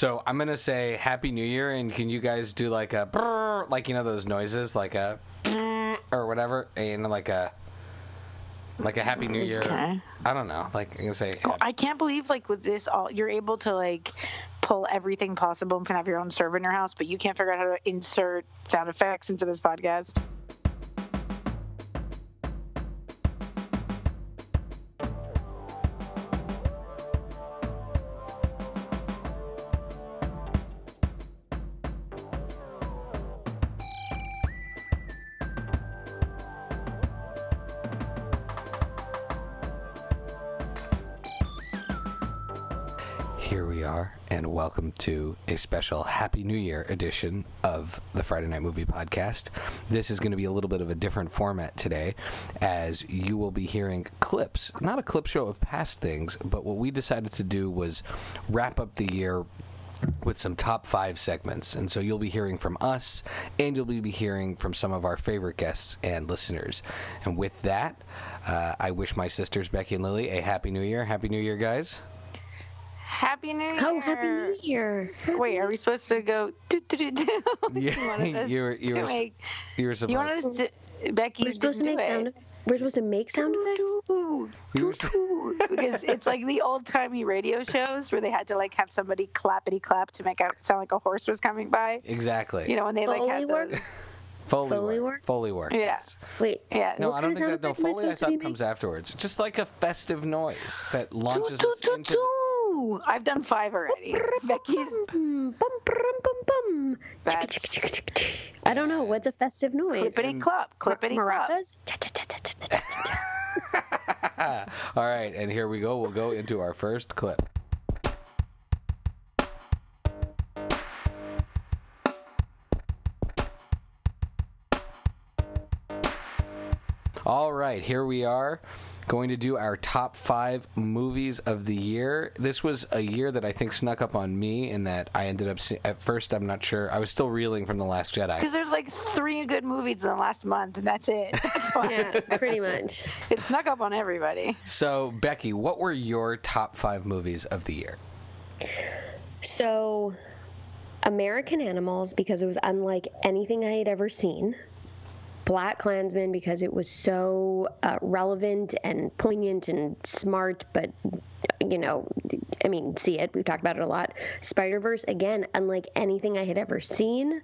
So I'm gonna say Happy New Year, and can you guys do like a brrr, like you know those noises, like a brrr or whatever, and like a like a Happy New Year. Okay. I don't know. Like I'm gonna say. Oh, happy- I can't believe like with this all you're able to like pull everything possible and can have your own server in your house, but you can't figure out how to insert sound effects into this podcast. To a special Happy New Year edition of the Friday Night Movie Podcast. This is going to be a little bit of a different format today, as you will be hearing clips, not a clip show of past things, but what we decided to do was wrap up the year with some top five segments. And so you'll be hearing from us, and you'll be hearing from some of our favorite guests and listeners. And with that, uh, I wish my sisters, Becky and Lily, a Happy New Year. Happy New Year, guys. Happy New Year! Oh, Happy New Year! Wait, are we supposed to go? Do, do, do, do? Yeah, you were- you were- Like, You were you want us to? Becky, We're supposed to make sound. it. We're supposed to make sound effects. Toot, We were toot, toot. because it's like the old timey radio shows where they had to like have somebody clappity clap to make it sound like a horse was coming by. Exactly. You know when they like Foley had work? those. Foley, Foley work. work? Foley work. Yeah. yes. Wait. Yeah. No, What I don't think that. No, sound I Foley I thought comes afterwards. Just like a festive noise that launches Toot, us toot, into. Toot. I've done five already. Becky's Bum, bum, bum, bum, bum. That's- I don't know. What's a festive noise? clippity clop, clippity clop. All right, and here we go. We'll go into our first clip. All right, here we are going to do our top five movies of the year. This was a year that I think snuck up on me in that I ended up, see- at first, I'm not sure, I was still reeling from The Last Jedi. Because there's like three good movies in the last month, and that's it. That's Yeah, pretty much. it snuck up on everybody. So, Becky, what were your top five movies of the year? So, American Animals because it was unlike anything I had ever seen. Black Klansman because it was so uh, relevant and poignant and smart, but you know, I mean, see it. We've talked about it a lot. Spider Verse again, unlike anything I had ever seen.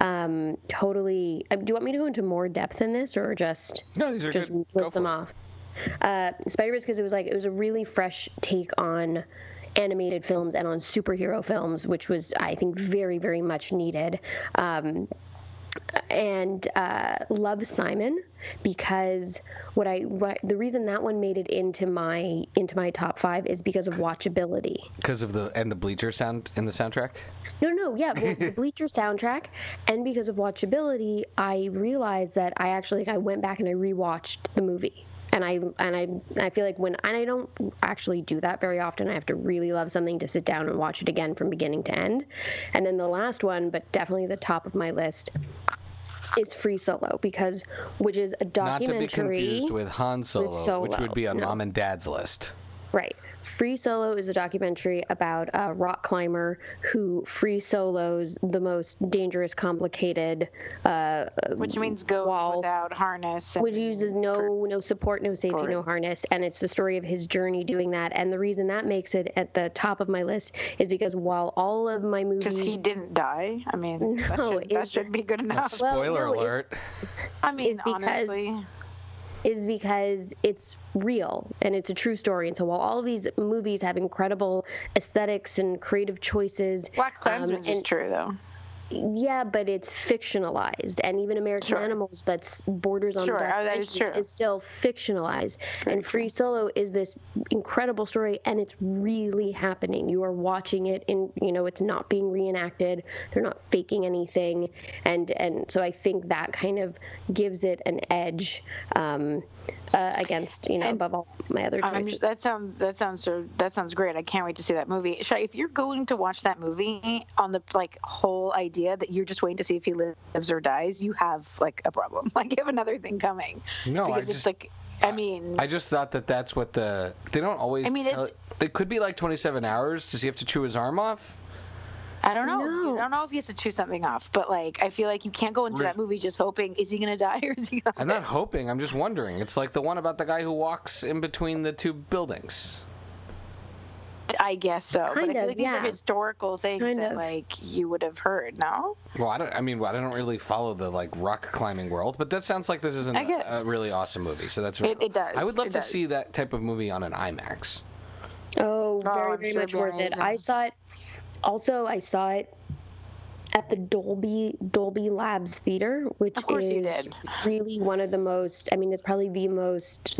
Um, totally. uh, Do you want me to go into more depth in this, or just No, these are just good. List them it. off? Uh, Spider Verse because it was like it was a really fresh take on animated films and on superhero films, which was I think very very much needed. Um, and uh, love Simon because what I what, the reason that one made it into my into my top five is because of watchability. Because of the and the bleacher sound in the soundtrack. No, no, yeah, well, the Bleacher soundtrack, and because of watchability, I realized that I actually I went back and I rewatched the movie, and I and I I feel like when and I don't actually do that very often. I have to really love something to sit down and watch it again from beginning to end, and then the last one, but definitely the top of my list. Is Free Solo because, which is a documentary Not to be confused with Han Solo, Solo, which would be on no. mom and dad's list. Right. Free Solo is a documentary about a rock climber who free solos the most dangerous, complicated, uh, Which means go without harness. And which uses no no support, no safety, Correct. no harness, and it's the story of his journey doing that. And the reason that makes it at the top of my list is because while all of my movies, because he didn't die. I mean, that, No, should, that should be good enough. Well, Spoiler no, alert. I mean, honestly, is because it's real and it's a true story. And so while all these movies have incredible aesthetics and creative choices, Black um, Klansman's is true though. Yeah, but it's fictionalized, and even American Sure. Animals that's borders on Sure, oh, that is fiction true. is still fictionalized. Very and Free Solo is this incredible story, and it's really happening. You are watching it, and you know, it's not being reenacted. They're not faking anything, and and so I think that kind of gives it an edge um, uh, against you know And- above all my other choices. just- that sounds that sounds so that sounds great. I can't wait to see that movie. Shai, if you're going to watch that movie on the like whole idea that you're just waiting to see if he lives or dies, you have like a problem. Like you have another thing coming. No, I it's just- like I mean, I just thought that that's what the they don't always. I mean, tell, it's- it could be like 27 hours. Does he have to chew his arm off? I don't know. No. I don't know if he has to chew something off, but like I feel like you can't go into that movie just hoping is he gonna die or is he gonna? I'm not hoping. I'm just wondering. It's like the one about the guy who walks in between the two buildings. I guess so. but I feel of, like these are historical things Kind that of. like you would have heard. No. Well, I don't. I mean, I don't really follow the like rock climbing world, but that sounds like this is an, I a really awesome movie. So that's It- it does. I would love It to does. see that type of movie on an IMAX. Oh, oh very, I'm very sure much it'd worth it. I saw it. Also, I saw it at the Dolby Dolby Labs Theater, which Of course is you did. really one of the most. I mean, it's probably the most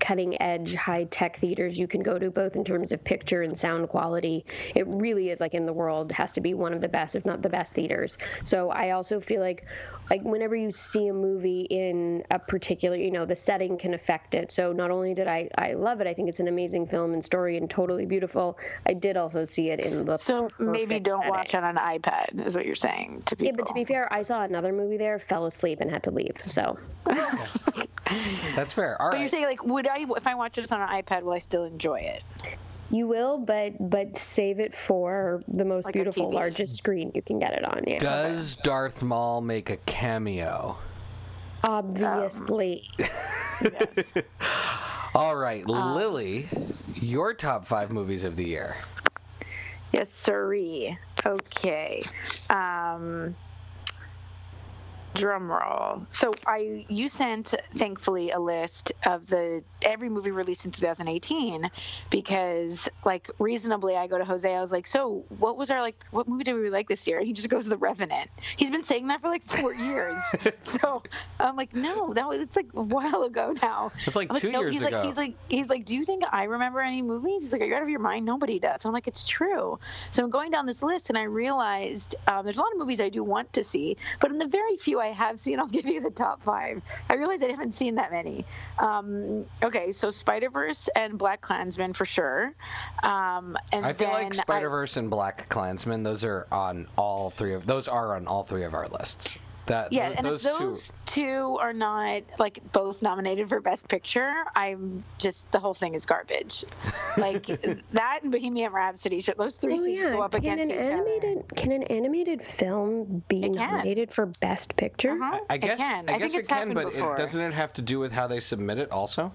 cutting edge high tech theaters you can go to both in terms of picture and sound quality. It really is like in the world has to be one of the best if not the best theaters. So i also feel like like whenever you see a movie in a particular you know the setting can affect it so not only did i i love it i think it's an amazing film and story and totally beautiful i did also see it in the So maybe don't watch setting. on an iPad is what you're saying to people. yeah but to be fair i saw another movie there fell asleep and had to leave so That's fair. All But right. you're saying like, would I if I watch this on an iPad, will I still enjoy it? You will, but but save it for the most Like beautiful, largest screen you can get it on. Yeah, Does Darth Maul make a cameo? obviously. All right, Um, Lily, your top five movies of the year. Yes, sirree. Okay. Um, drum roll. So I you sent thankfully a list of the every movie released in 2018 because like reasonably I go to Jose I was like so what was our like what movie did we like this year and he just goes The Revenant. He's been saying that for like 4 years. so I'm like no that was it's like a while ago now. It's like I'm two no, years he's ago. Like, he's like, he's like, do you think I remember any movies? He's like, are you out of your mind? Nobody does. I'm like, it's true. So I'm going down this list, and I realized um, there's a lot of movies I do want to see, but in the very few I have seen, I'll give you the top five. I realize I haven't seen that many. Um, okay, so Spider Verse and Black Klansman for sure. Um, and I feel like Spider Verse and Black Klansman. Those are on all three of those are on all three of our lists. That Yeah, th- and those, if those two. are not like both nominated for Best Picture, I'm just the whole thing is garbage. Like that and Bohemian Rhapsody, should those three Oh should yeah, go up can against an each animated can an animated film be It can. nominated for Best Picture? Uh-huh. I It guess can. I, I guess think it can, but it doesn't it have to do with how they submit it also?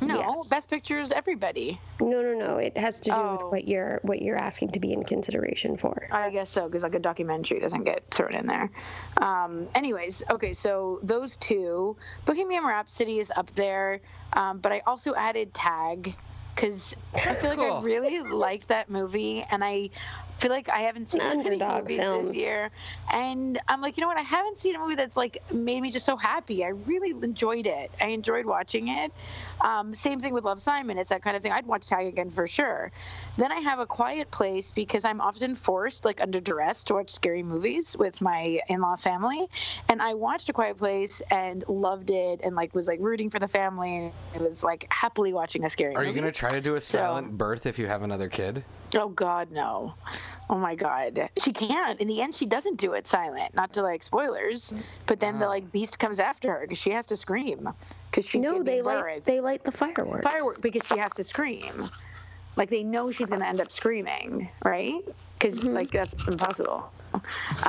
No, Yes. Best Picture is everybody. No, no, no. It has to do with Oh. what you're what you're asking to be in consideration for. I guess so, because like a documentary doesn't get thrown in there. Um, anyways, okay, so those two, Bohemian Rhapsody is up there, um, but I also added Tag because I feel like Cool. I really liked that movie, and I feel like I haven't seen An many underdog movies film. this year, and I'm like, you know what? I haven't seen a movie that's like made me just so happy. I really enjoyed it. I enjoyed watching it. Um, same thing with Love Simon. It's that kind of thing. I'd watch Tag again for sure. Then I have a quiet place because I'm often forced, like under duress, to watch scary movies with my in-law family. And I watched A Quiet Place and loved it, and like was like rooting for the family. It was like happily watching a scary movie. Are movie. you gonna try to do a So- silent birth if you have another kid? Oh God, no! Oh my God, she can't. In the end, she doesn't do it silent. Not to like spoilers, but then the like beast comes after her because she has to scream because she's no, giving they birth. light they light the fireworks. firework because she has to scream. Like they know she's gonna end up screaming, right? Because mm-hmm. like that's impossible.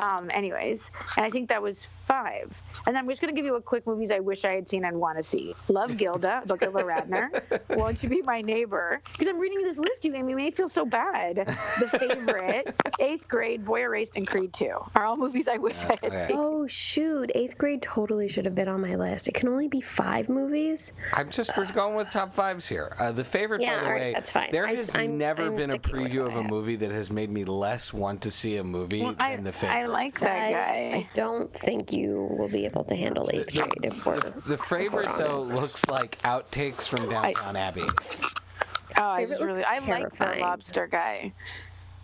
Um, anyways, and I think that was five. And I'm just gonna give you a quick movies I wish I had seen and want to see. Love Gilda, about Gilda Radner. Won't you be my neighbor? Because I'm reading this list, you made me may feel so bad. The favorite, Eighth Grade, Boy Erased, and Creed Two are all movies I wish I had seen. Oh shoot! Eighth grade totally should have been on my list. It can only be five movies. I'm just we're going with top fives here. Uh, the favorite, Yeah, by the all right, way, that's fine. there I- has I'm- never I'm been a preview of a movie that has made me less want to see a movie Well, I, than the favorite. I like that I, guy. I don't think you will be able to handle eighth grade if we're the favorite though looks like outtakes from Downton Abbey. Oh, I just really I like the lobster guy.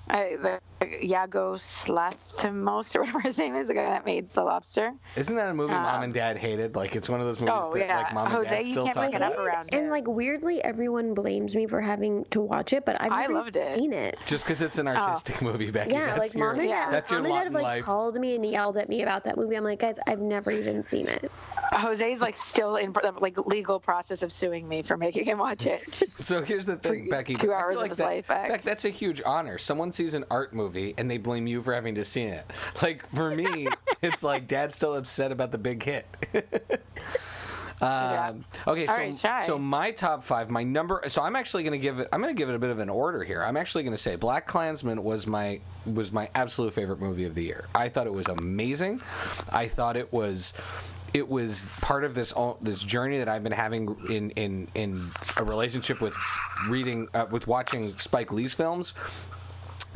I the Yagos Lathimos or whatever his name is, the guy that made the lobster. Isn't that a movie mom Um, and dad hated? Like it's one of those movies Oh, that yeah. like mom and Jose, dad you still can't talk make it up about. around and it. like weirdly, everyone blames me for having to watch it, but I've I loved it. seen it. Just because it's an artistic movie, Becky. Yeah, that's like your, mom and dad, that's your mom and dad have like called me and yelled at me about that movie. I'm like, guys, I've never even seen it. Jose's like still in the like legal process of suing me for making him watch it. So here's the thing, Becky. two I feel hours of like his that, life back. Beck, that's a huge honor. Someone sees an art movie and they blame you for having to see it. Like for me, it's like Dad's still upset about the big hit. Um, okay, All so right, so my top five, my number. So I'm actually going to give it. I'm going to give it a bit of an order here. I'm actually going to say Black Klansman was my was my absolute favorite movie of the year. I thought it was amazing. I thought it was. It was part of this all- this journey that I've been having in in in a relationship with reading uh, with watching Spike Lee's films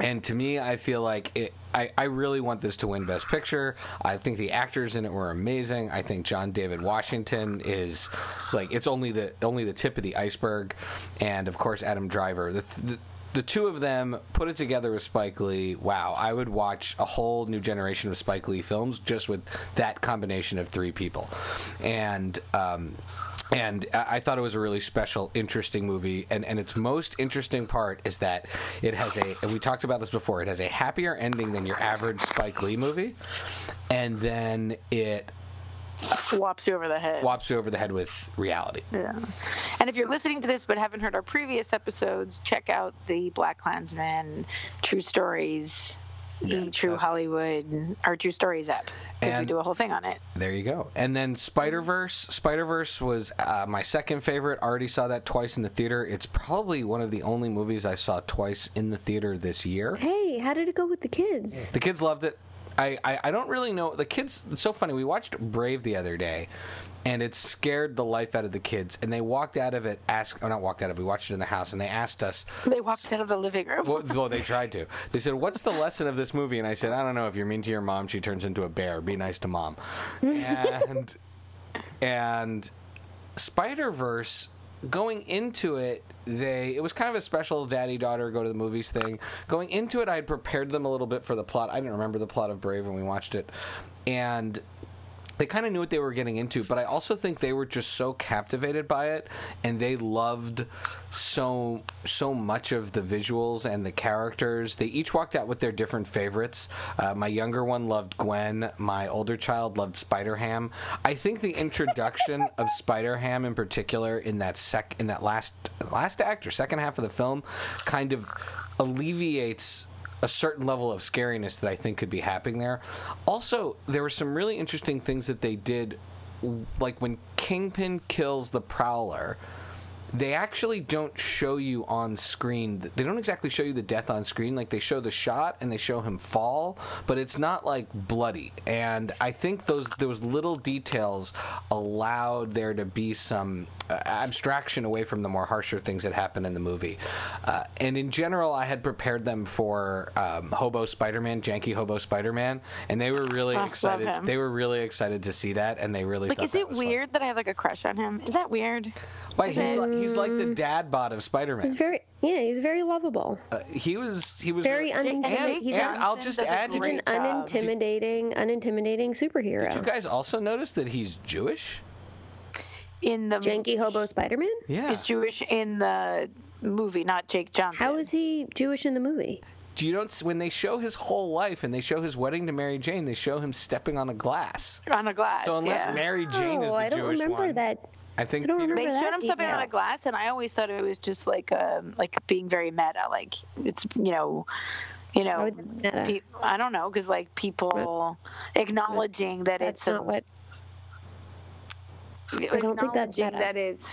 and to me, I feel like it. I, I really want this to win Best Picture. I think the actors in it were amazing. I think John David Washington is like it's only the only the tip of the iceberg, and of course Adam Driver. The, the, the two of them put it together with Spike Lee. Wow, I would watch a whole new generation of Spike Lee films just with that combination of three people, and. Um, and I I thought it was a really special, interesting movie. And, and its most interesting part is that it has a, and we talked about this before, it has a happier ending than your average Spike Lee movie. And then it Whops you over the head. whops you over the head with reality. Yeah. And if you're listening to this but haven't heard our previous episodes, check out the Black Klansman True Stories, Yeah, the True that's- Hollywood, our True Stories app, because we do a whole thing on it. There you go. And then Spider Verse. Spider Verse was uh, my second favorite. I Already saw that twice in the theater. It's probably one of the only movies I saw twice in the theater this year. Hey, how did it go with the kids? The kids loved it. I, I, I don't really know. The kids, it's so funny. We watched Brave the other day, and it scared the life out of the kids. And they walked out of it, ask, oh, not walked out of it, we watched it in the house, and they asked us, They walked out of the living room. well, well, they tried to. They said, "What's the lesson of this movie?" And I said, "I don't know. If you're mean to your mom, she turns into a bear. Be nice to mom." And and Spider Verse, going into it, they it was kind of a special daddy daughter go to the movies thing. Going into it, I had prepared them a little bit for the plot. I didn't remember the plot of Brave when we watched it, and they kind of knew what they were getting into, but I also think they were just so captivated by it, and they loved so so much of the visuals and the characters. They each walked out with their different favorites. Uh, my younger one loved Gwen. My older child loved Spider Ham. I think the introduction of Spider Ham in particular in that sec in that last last act or second half of the film kind of alleviates a certain level of scariness that I think could be happening there. Also, there were some really interesting things that they did, like when Kingpin kills the Prowler. They actually don't show you on screen. They don't exactly show you the death on screen. Like they show the shot and they show him fall, but it's not like bloody. And I think those those little details allowed there to be some abstraction away from the more harsher things that happen in the movie. Uh, and in general, I had prepared them for um, Hobo Spider-Man, Janky Hobo Spider-Man, and they were really Oh, excited. They were really excited to see that, and they really like, thought is that it was fun. weird that I have like a crush on him? Is that weird? Why he's like, he's like Mm. the dad bod of Spider-Man. He's very, yeah, he's very lovable. Uh, he was he was Very and, unintimidating. and, He's I'll just add. Did He's an Great job. unintimidating, unintimidating superhero. did you guys also notice that he's Jewish? In the Janky Hobo Spider-Man? Yeah. is Jewish in the movie, not Jake Johnson. How is he Jewish in the movie? Do you don't when they show his whole life and they show his wedding to Mary Jane, they show him stepping on a glass. on a glass? So unless yeah. Mary Jane is oh, the I don't Jewish remember one, that. I think I don't Peter. they remember showed that him something on a glass, and I always thought it was just like um like being very meta, like it's you know, you know, would that matter? pe- I don't know, because like people acknowledging that That's it's a, what. I don't think that's acknowledging meta. that it's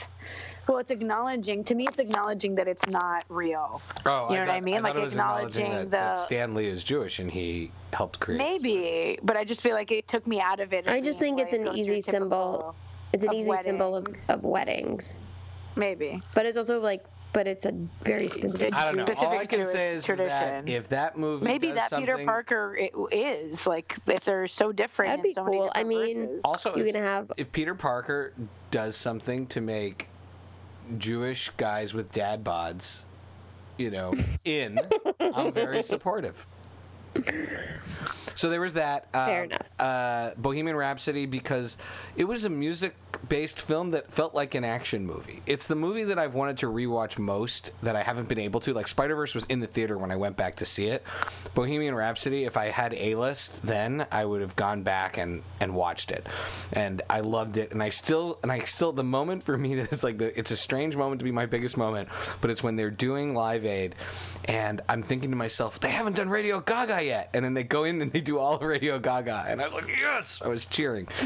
well, it's acknowledging to me, it's acknowledging that it's not real. Oh, you know what I mean? thought Like it was acknowledging acknowledging that, that the- Stan Lee is Jewish and he helped create. Maybe, but I just feel like it took me out of it. I just being, think it's an easy symbol. It's an of easy symbol of, of weddings, Maybe. but it's also like, but it's a very specific. I don't know. All I specific can to say its is that tradition. if that movie Maybe does that Peter Parker it is like if they're so different. That'd be so cool. I mean, verses. Also, You're if, gonna have- if Peter Parker does something to make Jewish guys with dad bods, you know, in, I'm very supportive. So there was that. Uh, Fair enough. Uh, Bohemian Rhapsody because it was a music based film that felt like an action movie. It's the movie that I've wanted to rewatch most that I haven't been able to. Like Spider Verse was in the theater when I went back to see it. Bohemian Rhapsody, if I had a list then, I would have gone back and and watched it, and I loved it. And I still and I still the moment for me that is like the it's a strange moment to be my biggest moment, but it's when they're doing Live Aid, and I'm thinking to myself, they haven't done Radio Gaga yet, and then they go in and they do all Radio Gaga, and I was like, yes, I was cheering.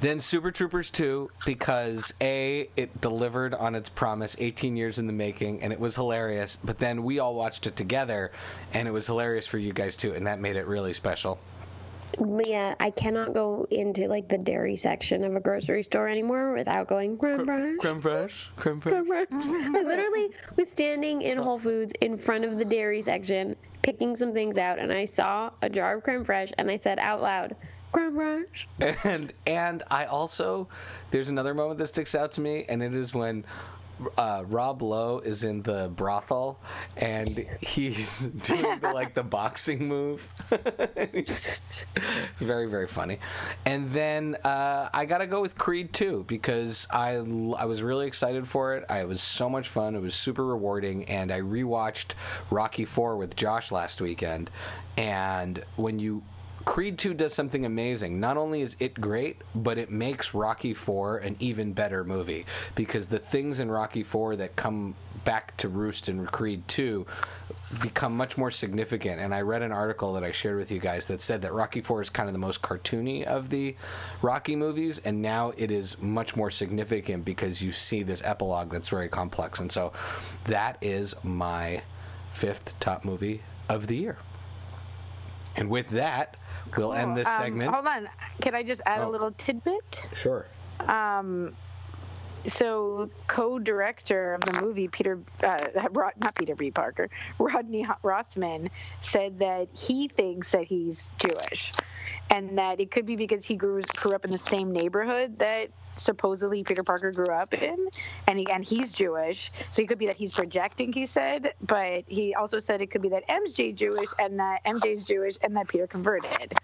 Then Super Troopers 2, because A, it delivered on its promise 18 years in the making, and it was hilarious. But then we all watched it together, and it was hilarious for you guys too, and that made it really special. Yeah, I cannot go into like the dairy section of a grocery store anymore without going creme fraiche. Creme fraiche? Creme fraiche? Creme fraiche. I literally was standing in Whole Foods in front of the dairy section, picking some things out, and I saw a jar of creme fraiche, and I said out loud, and and I also there's another moment that sticks out to me, and it is when uh, Rob Lowe is in the brothel and he's doing the, like the boxing move. very very funny. And then uh, I gotta go with Creed 2 because I I was really excited for it. I, it was so much fun. It was super rewarding, and I rewatched Rocky 4 with Josh last weekend. And when you Creed 2 does something amazing. Not only is it great, but it makes Rocky 4 an even better movie because the things in Rocky 4 that come back to roost in Creed 2 become much more significant. And I read an article that I shared with you guys that said that Rocky 4 is kind of the most cartoony of the Rocky movies, and now it is much more significant because you see this epilogue that's very complex. And so that is my fifth top movie of the year. And with that, we'll end this Um, segment. hold on. Can I just add Oh. a little tidbit? Sure. Um, so co-director of the movie Peter, uh, Rod, not Peter B. Parker, Rodney Rothman said that he thinks that he's Jewish, and that it could be because he grew grew up in the same neighborhood that supposedly Peter Parker grew up in, and he and he's Jewish, so it could be that he's projecting. He said, but he also said it could be that MJ Jewish and that MJ's Jewish and that Peter converted.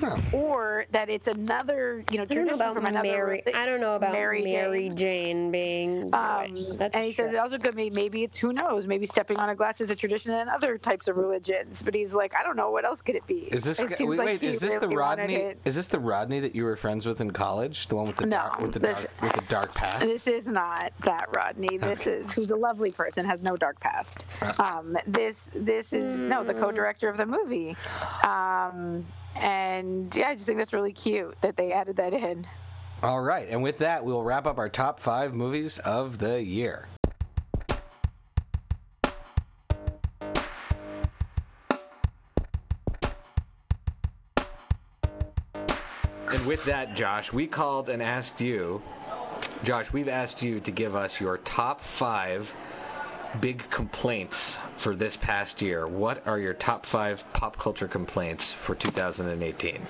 Huh. Or that it's another, you know, I don't know tradition about from another. Mary. I don't know about Mary Mary, Jane. Jane. being Um, That's and he says true. it also could be maybe it's who knows maybe stepping on a glass is a tradition in other types of religions but he's like I don't know what else could it be Is this guy- wait? like wait is this the really wanted Rodney? Is this the Rodney that you were friends with in college? The one with the No, dark, with the this- dark, with the dark past. This is not that Rodney. This is who's a lovely person, has no dark past. Um, this this is no the co-director of the movie, um, and yeah, I just think that's really cute that they added that in. All right, and with that, we'll wrap up our top five movies of the year. And with that, Josh, we called and asked you, Josh, we've asked you to give us your top five big complaints for this past year. What are your top five pop culture complaints for 2018?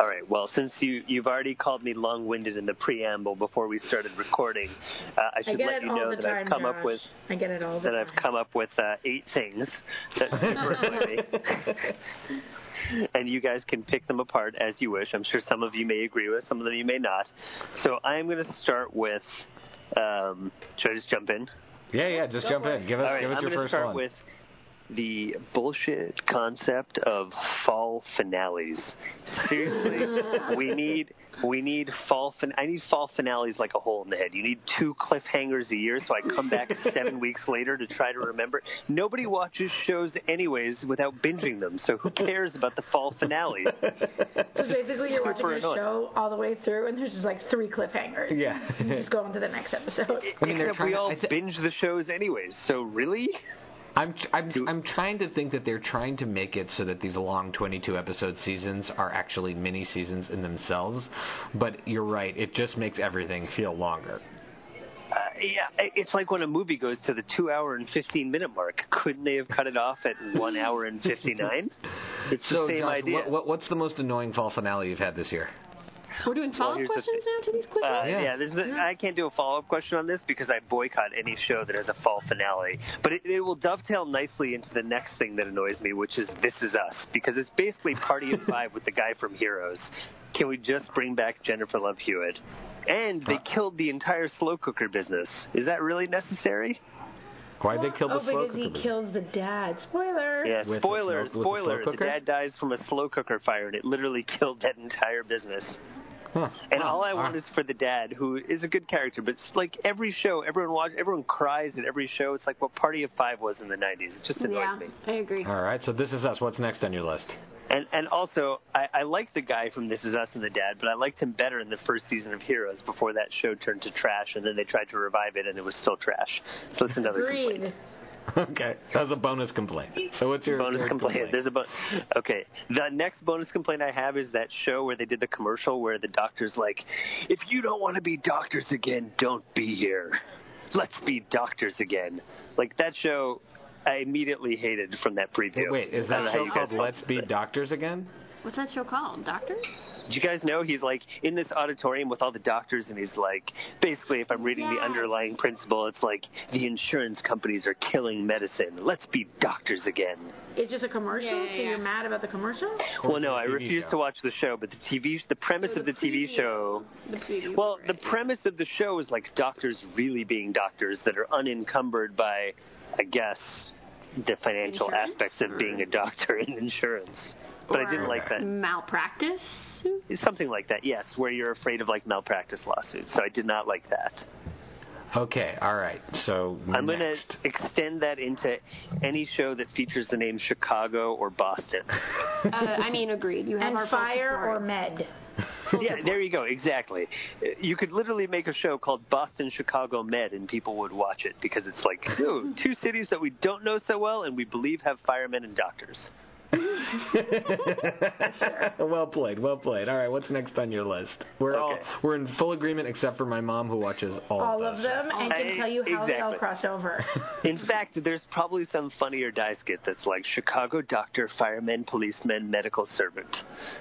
All right. Well, since you you've already called me long-winded in the preamble before we started recording, uh, I I should get let you know that time, I've come Josh. up with I get it all the that time. I've come up with uh, eight things that super annoy me. and you guys can pick them apart as you wish. I'm sure some of you may agree with, some of them you may not. So I'm going to start with. Um, should I just jump in? Yeah, yeah, just jump in. Give us, All right, give us I'm your going to first start one. with the bullshit concept of fall finales. Seriously, we need we need fall fin- I need fall finales like a hole in the head. You need two cliffhangers a year, so I come back seven weeks later to try to remember. Nobody watches shows anyways without binging them, so who cares about the fall finale? so basically, you're watching a show all the way through, and there's just like three cliffhangers. Yeah. and just go on to the next episode. I mean, Except we all I thi- binge the shows anyways, so really? I'm I'm I'm trying to think that they're trying to make it so that these long 22 episode seasons are actually mini seasons in themselves, but you're right. It just makes everything feel longer. Uh, yeah, it's like when a movie goes to the two hour and 15 minute mark. Couldn't they have cut it off at one hour and 59? It's the same Josh, idea. What, what, what's the most annoying fall finale you've had this year? We're doing Well, follow-up here's questions now to these quick Uh, ones? yeah, Yeah. there's no, I can't do a follow up question on this because I boycott any show that has a fall finale. But it, it will dovetail nicely into the next thing that annoys me, which is This Is Us, because it's basically Party of Five with the guy from Heroes. Can we just bring back Jennifer Love Hewitt? And they killed the entire slow cooker business. Is that really necessary? Why'd they kill the oh, slow because he kills the dad. Spoiler. Yeah, With spoiler, smoke- with the slow spoiler. The, cooker? dad dies from a slow cooker fire, and it literally killed that entire business. Huh. And Huh. all I want All is for the dad, who is a good character, but it's like every show, everyone watch, everyone cries at every show. It's like what Party of Five was in the '90s. It just annoys Yeah, me. I agree. All right, so this is us. What's next on your list? And and also, I, I like the guy from This Is Us and the dad, but I liked him better in the first season of Heroes before that show turned to trash, and then they tried to revive it, and it was still trash. So it's another Agreed. complaint. okay, that was a bonus complaint. So what's your bonus your complaint. There's a bo- okay. The next bonus complaint I have is that show where they did the commercial where the doctor's like, "If you don't want to be doctors again, don't be here. Let's be doctors again." Like that show, I immediately hated from that preview. Wait, is that don't how show you called guys Let's Be it. Doctors Again? What's that show called? Doctor? Do you guys know he's like in this auditorium with all the doctors, and he's like, basically, if I'm reading the underlying principle, it's like the insurance companies are killing medicine. Let's be doctors again. It's just a commercial, Yeah, yeah, so you're mad about the commercial? Well, no, I refuse show. to watch the show, but the TV, the premise So of the the TV show. The preview. Well, the premise of the show is like doctors really being doctors that are unencumbered by, I guess, the financial Insurance? aspects of being a doctor in insurance. But I didn't like that. Malpractice? Something like that, yes, where you're afraid of like malpractice lawsuits. So I did not like that. Okay, all right. So I'm going to extend that into any show that features the name Chicago or Boston. uh, I mean, agreed. You have And our fire or med? yeah, there you go. Exactly. You could literally make a show called Boston Chicago Med, and people would watch it because it's like, two cities that we don't know so well, and we believe have firemen and doctors. well played, well played. All right, what's next on your list? We're all we're in full agreement except for my mom who watches all, All of of those. them, and can tell you how they all cross over. In fact, there's probably some Funny or Die skit that's like Chicago doctor, fireman, policeman, medical servant.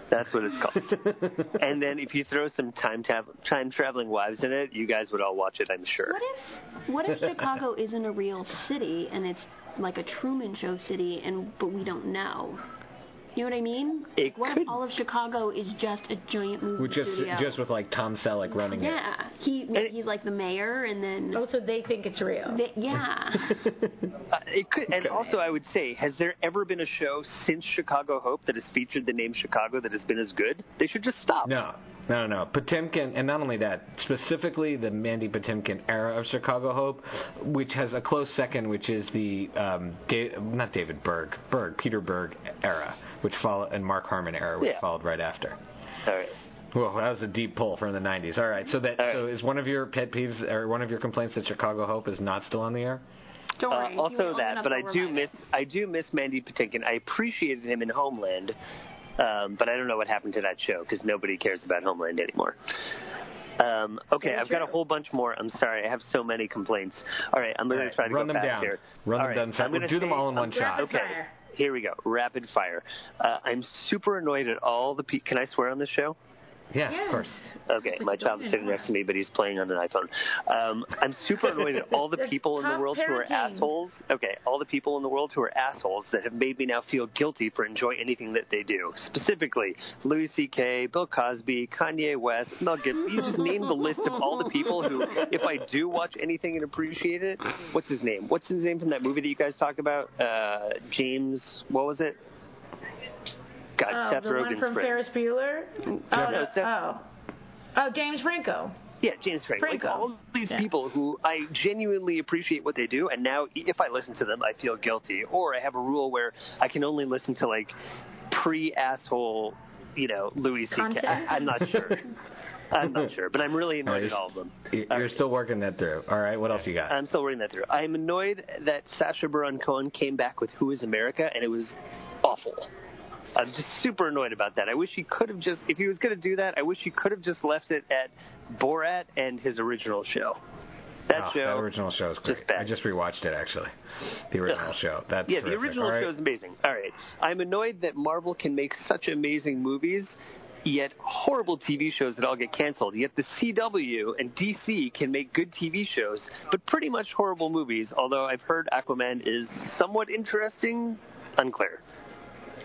That's what it's called. and then if you throw some time tab- time traveling wives in it, you guys would all watch it, I'm sure. What if what if Chicago isn't a real city and it's like a Truman Show city and but we don't know? You know what I mean? It what could- if all of Chicago is just a giant movie With just studio? just with like Tom Selleck running it. yeah, he And- he's like the mayor, and then Oh, so they think it's real. they, yeah, Uh, it could, and also I would say, has there ever been a show since Chicago Hope that has featured the name Chicago that has been as good? They should just stop. No, no, no. Patinkin, and not only that, specifically the Mandy Patinkin era of Chicago Hope, which has a close second, which is the um, da- not David Berg, Berg, Peter Berg era, which followed, and Mark Harmon era, which Yeah. followed right after. All right. Well, that was a deep pull from the '90s. All right, so that All right. so is one of your pet peeves or one of your complaints that Chicago Hope is not still on the air? don't Uh, worry. if also that, but I do miss it. I do miss Mandy Patinkin. I appreciated him in Homeland, um, but I don't know what happened to that show because nobody cares about Homeland anymore. Um, okay, I've got a whole bunch more. I'm sorry, I have so many complaints. All right, I'm going All to right, try to run go them fast down. here. Run All them right, down fast. I'm gonna Do them all in one shot. Rapid Okay. Here we go. Rapid fire. Uh, I'm super annoyed at all the people. Can I swear on this show? Yeah, Yes. of course. Okay, my child's sitting next to me, but he's playing on an iPhone. Um, I'm super annoyed at all the people in the world who are assholes. Okay, all the people in the world who are assholes that have made me now feel guilty for enjoying anything that they do. Specifically, Louis C.K., Bill Cosby, Kanye West, Mel Gibson. You just name the list of all the people who, if I do watch anything and appreciate it, what's his name? What's his name from that movie that you guys talk about? Uh, James, what was it? God, Oh, Seth the Rogen's one from friend. Ferris Bueller? Oh, No, no, Seth- oh. Oh, James Franco. Yeah, James Franco. Like all these Yeah. people who I genuinely appreciate what they do, and now if I listen to them, I feel guilty. Or I have a rule where I can only listen to like pre-asshole, you know, Louis C.K. Content? I, I'm not sure. I'm not sure, but I'm really All right, annoyed at you're- all of them. Uh, you're All right. still working that through. All right, what else you got? I'm still working that through. I'm annoyed that Sacha Baron Cohen came back with Who is America, and it was awful. I'm just super annoyed about that. I wish he could have just, if he was going to do that, I wish he could have just left it at Borat and his original show. That Oh, show. that original show is great. just. I just rewatched it actually. The original show. That's yeah, the original right. show is amazing. All right. I'm annoyed that Marvel can make such amazing movies yet horrible TV shows that all get canceled. Yet the CW and DC can make good TV shows, but pretty much horrible movies. Although I've heard Aquaman is somewhat interesting, unclear.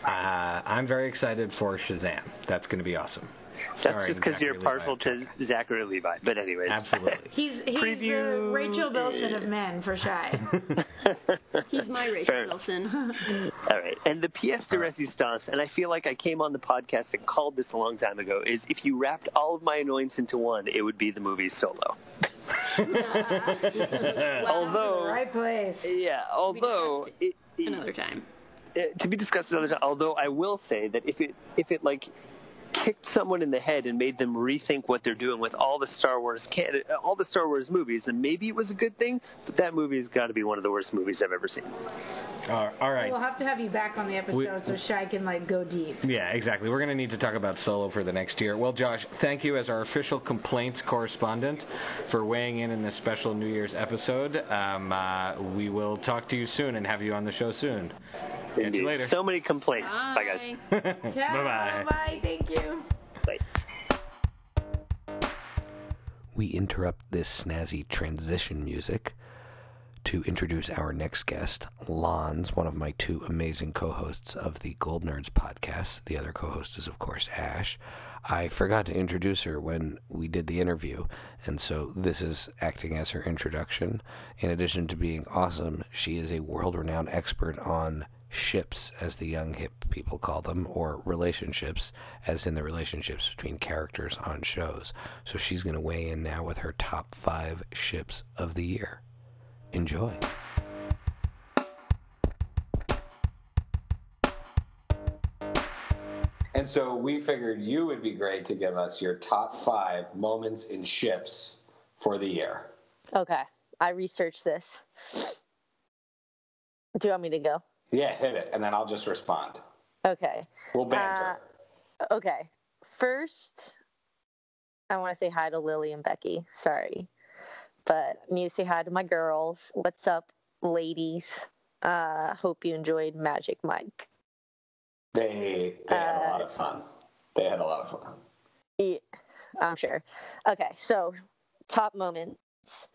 Uh, I'm very excited for Shazam. That's going to be awesome. That's Starring just because you're partial Levi. to Zachary Levi. But anyways, Absolutely. He's he's Preview- the Rachel Bilson of men for Shai. He's my Rachel Fair enough. Bilson. All right. And the pièce de résistance, and I feel like I came on the podcast and called this a long time ago, is if you wrapped all of my annoyance into one, it would be the movie Solo. Although, right place. yeah, although it, it- Another time. Uh, to be discussed another time. Although I will say that if it if it like kicked someone in the head and made them rethink what they're doing with all the Star Wars can uh, all the Star Wars movies, then maybe it was a good thing. But that movie's got to be one of the worst movies I've ever seen. Uh, all right. We'll have to have you back on the episode We- so Shai can like go deep. Yeah, exactly. We're going to need to talk about Solo for the next year. Well, Josh, thank you as our official complaints correspondent for weighing in in this special New Year's episode. Um, uh, we will talk to you soon and have you on the show soon. Catch Indeed. you later. So many complaints. Bye, guys. Bye-bye. Bye. Thank you. Bye. we interrupt this snazzy transition music to introduce our next guest, Lons, one of my two amazing co hosts of the Gold Nerds podcast. The other co host is, of course, Ash. I forgot to introduce her when we did the interview, and so this is acting as her introduction. In addition to being awesome, she is a world renowned expert on ships, as the young hip people call them, or relationships, as in the relationships between characters on shows. So she's going to weigh in now with her top five ships of the year. Enjoy. And so we figured you would be great to give us your top five moments in ships for the year. Okay, I researched this. Do you want me to go? Yeah, hit it, and then I'll just respond. Okay. We'll banter. Okay. First, I want to say hi to Lily and Becky. Sorry. But I need to say hi to my girls. What's up, ladies? Uh, hope you enjoyed Magic Mike. they they had a uh, lot of fun. They had a lot of fun. Yeah, I'm sure. Okay, so top moments.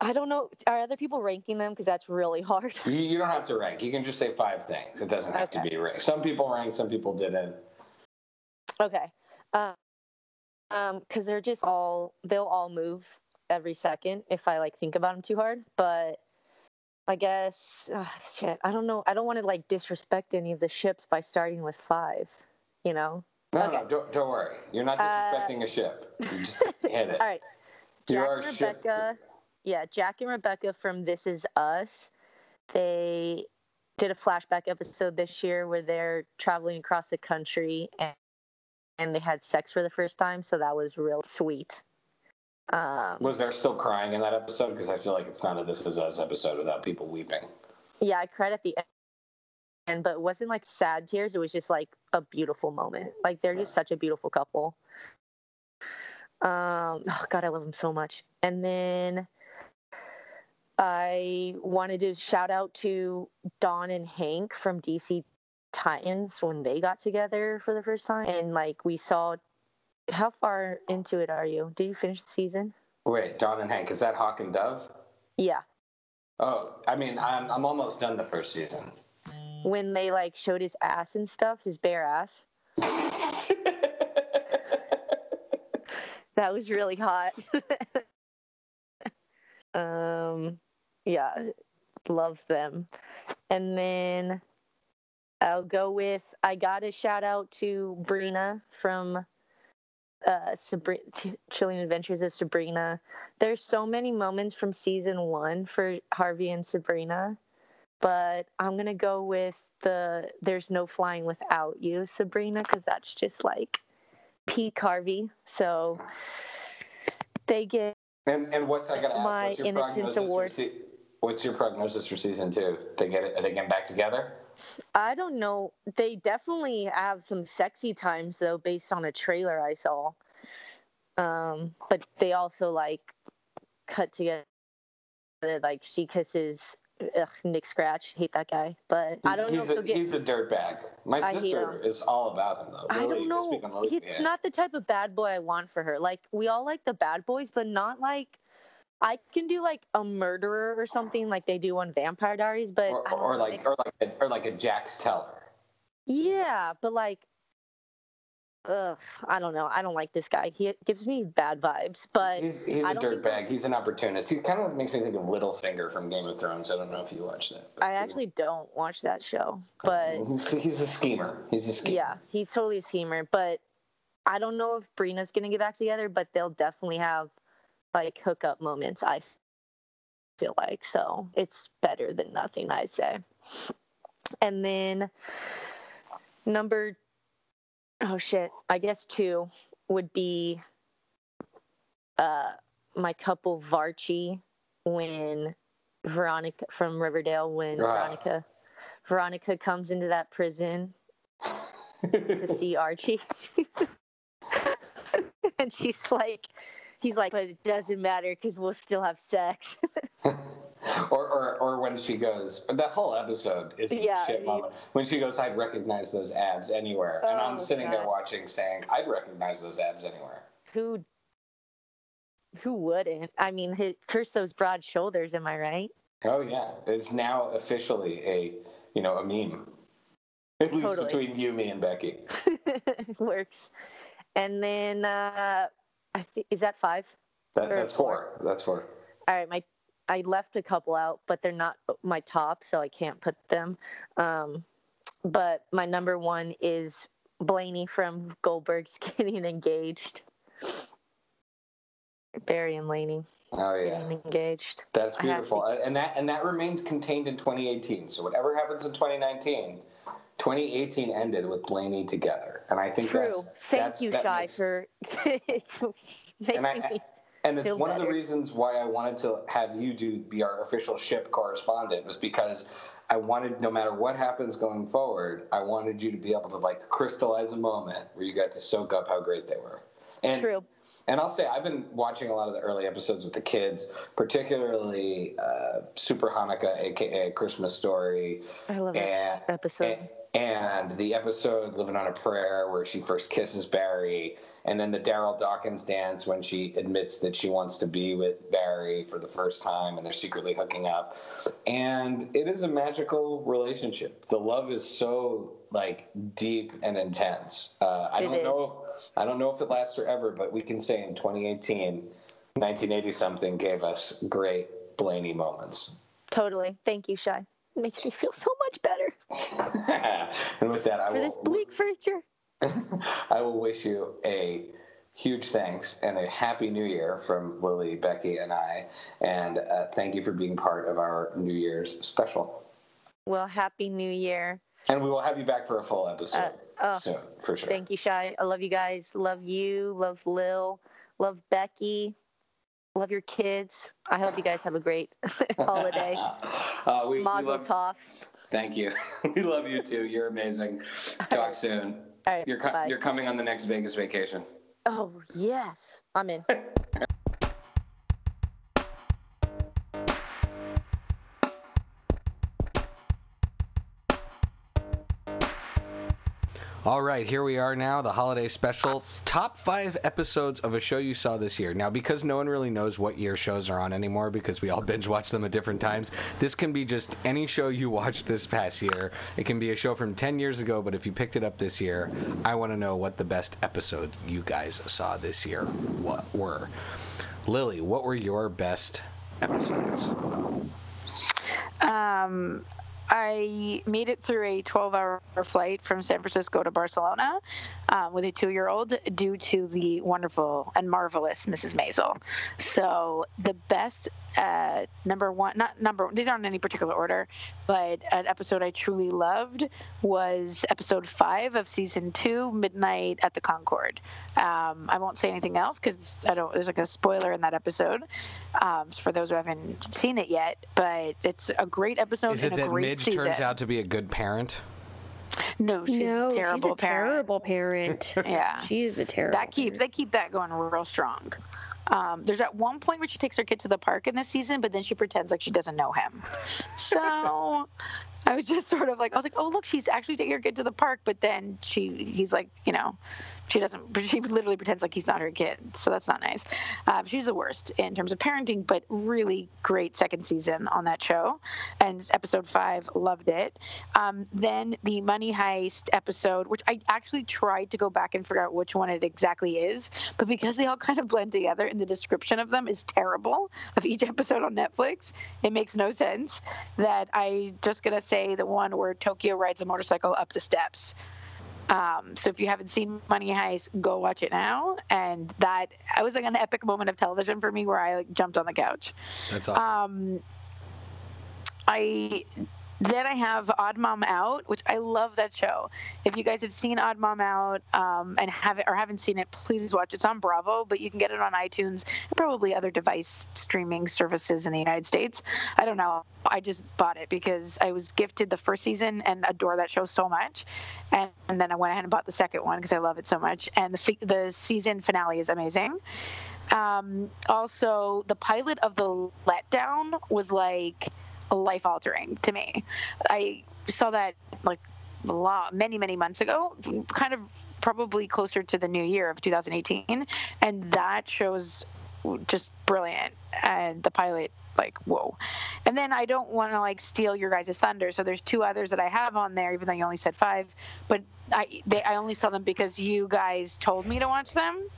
I don't know. Are other people ranking them? Because that's really hard. You, you don't have to rank. You can just say five things. It doesn't have to be ranked. Some people ranked, some people didn't. Okay. Um, um, because they're just all they'll all move every second if I like think about them too hard. But I guess shit. I don't know. I don't want to like disrespect any of the ships by starting with five. You know. No, Okay. no, don't, don't worry. You're not Uh, disrespecting a ship. You just hit it. All right. You Jack and ship- Rebecca. Yeah, Jack and Rebecca from This Is Us. They did a flashback episode this year where they're traveling across the country and and they had sex for the first time, so that was real sweet. Um, Was there still crying in that episode? Because I feel like it's not a This Is Us episode without people weeping. yeah, I cried at the end, but it wasn't like sad tears. It was just like a beautiful moment. Like they're just such a beautiful couple. Um, oh God, I love them so much. And then I wanted to shout out to Dawn and Hank from DC Titans when they got together for the first time, and like we saw. How far into it are you? Did you finish the season? Wait, Dawn and Hank, is that Hawk and Dove? Yeah. Oh, I mean, I'm, I'm almost done the first season. When they like showed his ass and stuff, his bare ass. That was really hot. um, yeah, love them. And then I'll go with I got a shout out to Brina from uh, Sabri- Chilling Adventures of Sabrina. There's so many moments from season one for Harvey and Sabrina, but I'm gonna go with the "There's No Flying Without You" Sabrina because that's just like peak Harvey. So they get And and what's I gotta ask? My Innocence Award. What's your prognosis for season two? They get it? Are they getting back together? I don't know. They definitely have some sexy times though, based on a trailer I saw. Um, but they also like cut together. Like she kisses ugh, Nick Scratch. Hate that guy, but I don't know he's if a, get. he's a dirtbag. My sister is all about him though. I don't know. speak on Lily- It's not the type of bad boy I want for her. Like we all like the bad boys, but not like I can do like a murderer or something like they do on Vampire Diaries. But or, or like or like a, or like a Jax Teller. yeah, but like, ugh, I don't know. I don't like this guy. He gives me bad vibes. But He's he's I a don't think that- dirtbag. He's an opportunist. He kind of makes me think of Littlefinger from Game of Thrones. I don't know if you watch that. I actually don't watch that show. Oh, but he's, he's a schemer. He's a schemer. yeah, he's totally a schemer. But I don't know if Brina's gonna get back together. But they'll definitely have like hookup moments. i feel like so it's better than nothing. I'd say. And then number oh shit, I guess two would be uh my couple Varchie when Veronica from Riverdale when Ah. Veronica Veronica comes into that prison to see Archie. and she's like he's like, but it doesn't matter because we'll still have sex. or, or or when she goes, that whole episode is a Yeah, shit moment. When she goes, I'd recognize those abs anywhere, and I'm Oh, sitting there watching, saying, I'd recognize those abs anywhere. who who wouldn't? I mean, hi curse those broad shoulders, am I right? Oh yeah, it's now officially a you know a meme, at least Totally. between you, me, and Becky. Works. And then uh I think is that five? That, that's four. That's four. All right, my I left a couple out, but they're not my top, so I can't put them. Um, but my number one is Blaney from Goldberg's getting engaged. Barry and Lainey Oh yeah. getting engaged. That's beautiful, Uh, and that and that remains contained in 2018. So whatever happens in 2019, 2018 ended with Blaney together, and I think that's True. that's Thank that's, you, that Shai, makes- for making And I- me. and it's one of the reasons why I wanted to have you do be our official ship correspondent was because I wanted no matter what happens going forward, I wanted you to be able to like crystallize a moment where you got to soak up how great they were. And True. And I'll say I've been watching a lot of the early episodes with the kids, particularly uh, Super Hanukkah, aka Christmas Story, I love that episode. and, and the episode Living on a Prayer where she first kisses Barry, and then the Darryl Dawkins dance when she admits that she wants to be with Barry for the first time and they're secretly hooking up. And it is a magical relationship. The love is so like deep and intense. Uh, I It don't is. know. I don't know if it lasts forever, but we can say in 2018, 1980 something gave us great Blaney moments. Totally. Thank you, Shai. It makes me feel so much better and with that, I for will, this bleak future. I will wish you a huge thanks and a happy new year from Lily, Becky, and I. And uh, thank you for being part of our New Year's special. Well, happy New Year. And we will have you back for a full episode Uh, oh, soon, for sure. Thank you, Shai. I love you guys. Love you. Love Lil. Love Becky. Love your kids. I hope you guys have a great holiday. uh, we, we Mazel love, tov. Thank you. we love you too. You're amazing. Talk soon. All right, You're, co- you're coming on the next Vegas vacation. Oh, yes. I'm in. All right, here we are now, the holiday special. Top five episodes of a show you saw this year. Now, because no one really knows what year shows are on anymore because we all binge watch them at different times, this can be just any show you watched this past year. It can be a show from 10 years ago, but if you picked it up this year, I want to know what the best episodes you guys saw this year what were. Lily, what were your best episodes? Um, I made it through a 12 hour flight from San Francisco to Barcelona um, with a two year old due to the wonderful and marvelous Mrs. Maisel. So, the best uh, number one, not number these aren't in any particular order, but an episode I truly loved was episode five of season two, Midnight at the Concord. Um, I won't say anything else because I don't. There's like a spoiler in that episode um, for those who haven't seen it yet. But it's a great episode Is it and a great Midge season. turns out to be a good parent? no, she's no, a terrible she's a parent. terrible parent. Yeah, she is a terrible. that keeps they keep that going real strong. Um, there's at one point where she takes her kid to the park in this season, but then she pretends like she doesn't know him. So I was just sort of like, I was like, oh look, she's actually taking her kid to the park, but then she, he's like, you know, she doesn't. She literally pretends like he's not her kid, so that's not nice. Um, she's the worst in terms of parenting, but really great second season on that show, and episode five loved it. Um, then the money heist episode, which I actually tried to go back and figure out which one it exactly is, but because they all kind of blend together, and the description of them is terrible of each episode on Netflix, it makes no sense. That I just gonna say the one where Tokyo rides a motorcycle up the steps. Um, so if you haven't seen Money Heist, go watch it now. And that I was like an epic moment of television for me where I like jumped on the couch. That's awesome. Um, I then I have Odd Mom Out, which I love that show. If you guys have seen Odd Mom Out um, and have it or haven't seen it, please watch. It's on Bravo, but you can get it on iTunes and probably other device streaming services in the United States. I don't know. I just bought it because I was gifted the first season and adore that show so much, and, and then I went ahead and bought the second one because I love it so much. And the the season finale is amazing. Um, also, the pilot of the Letdown was like life altering to me. I saw that like a lot, many, many months ago, kind of probably closer to the new year of 2018. And that shows just brilliant. And the pilot, like, whoa. And then I don't want to like steal your guys' thunder. So there's two others that I have on there, even though you only said five. But I, they, I only saw them because you guys told me to watch them.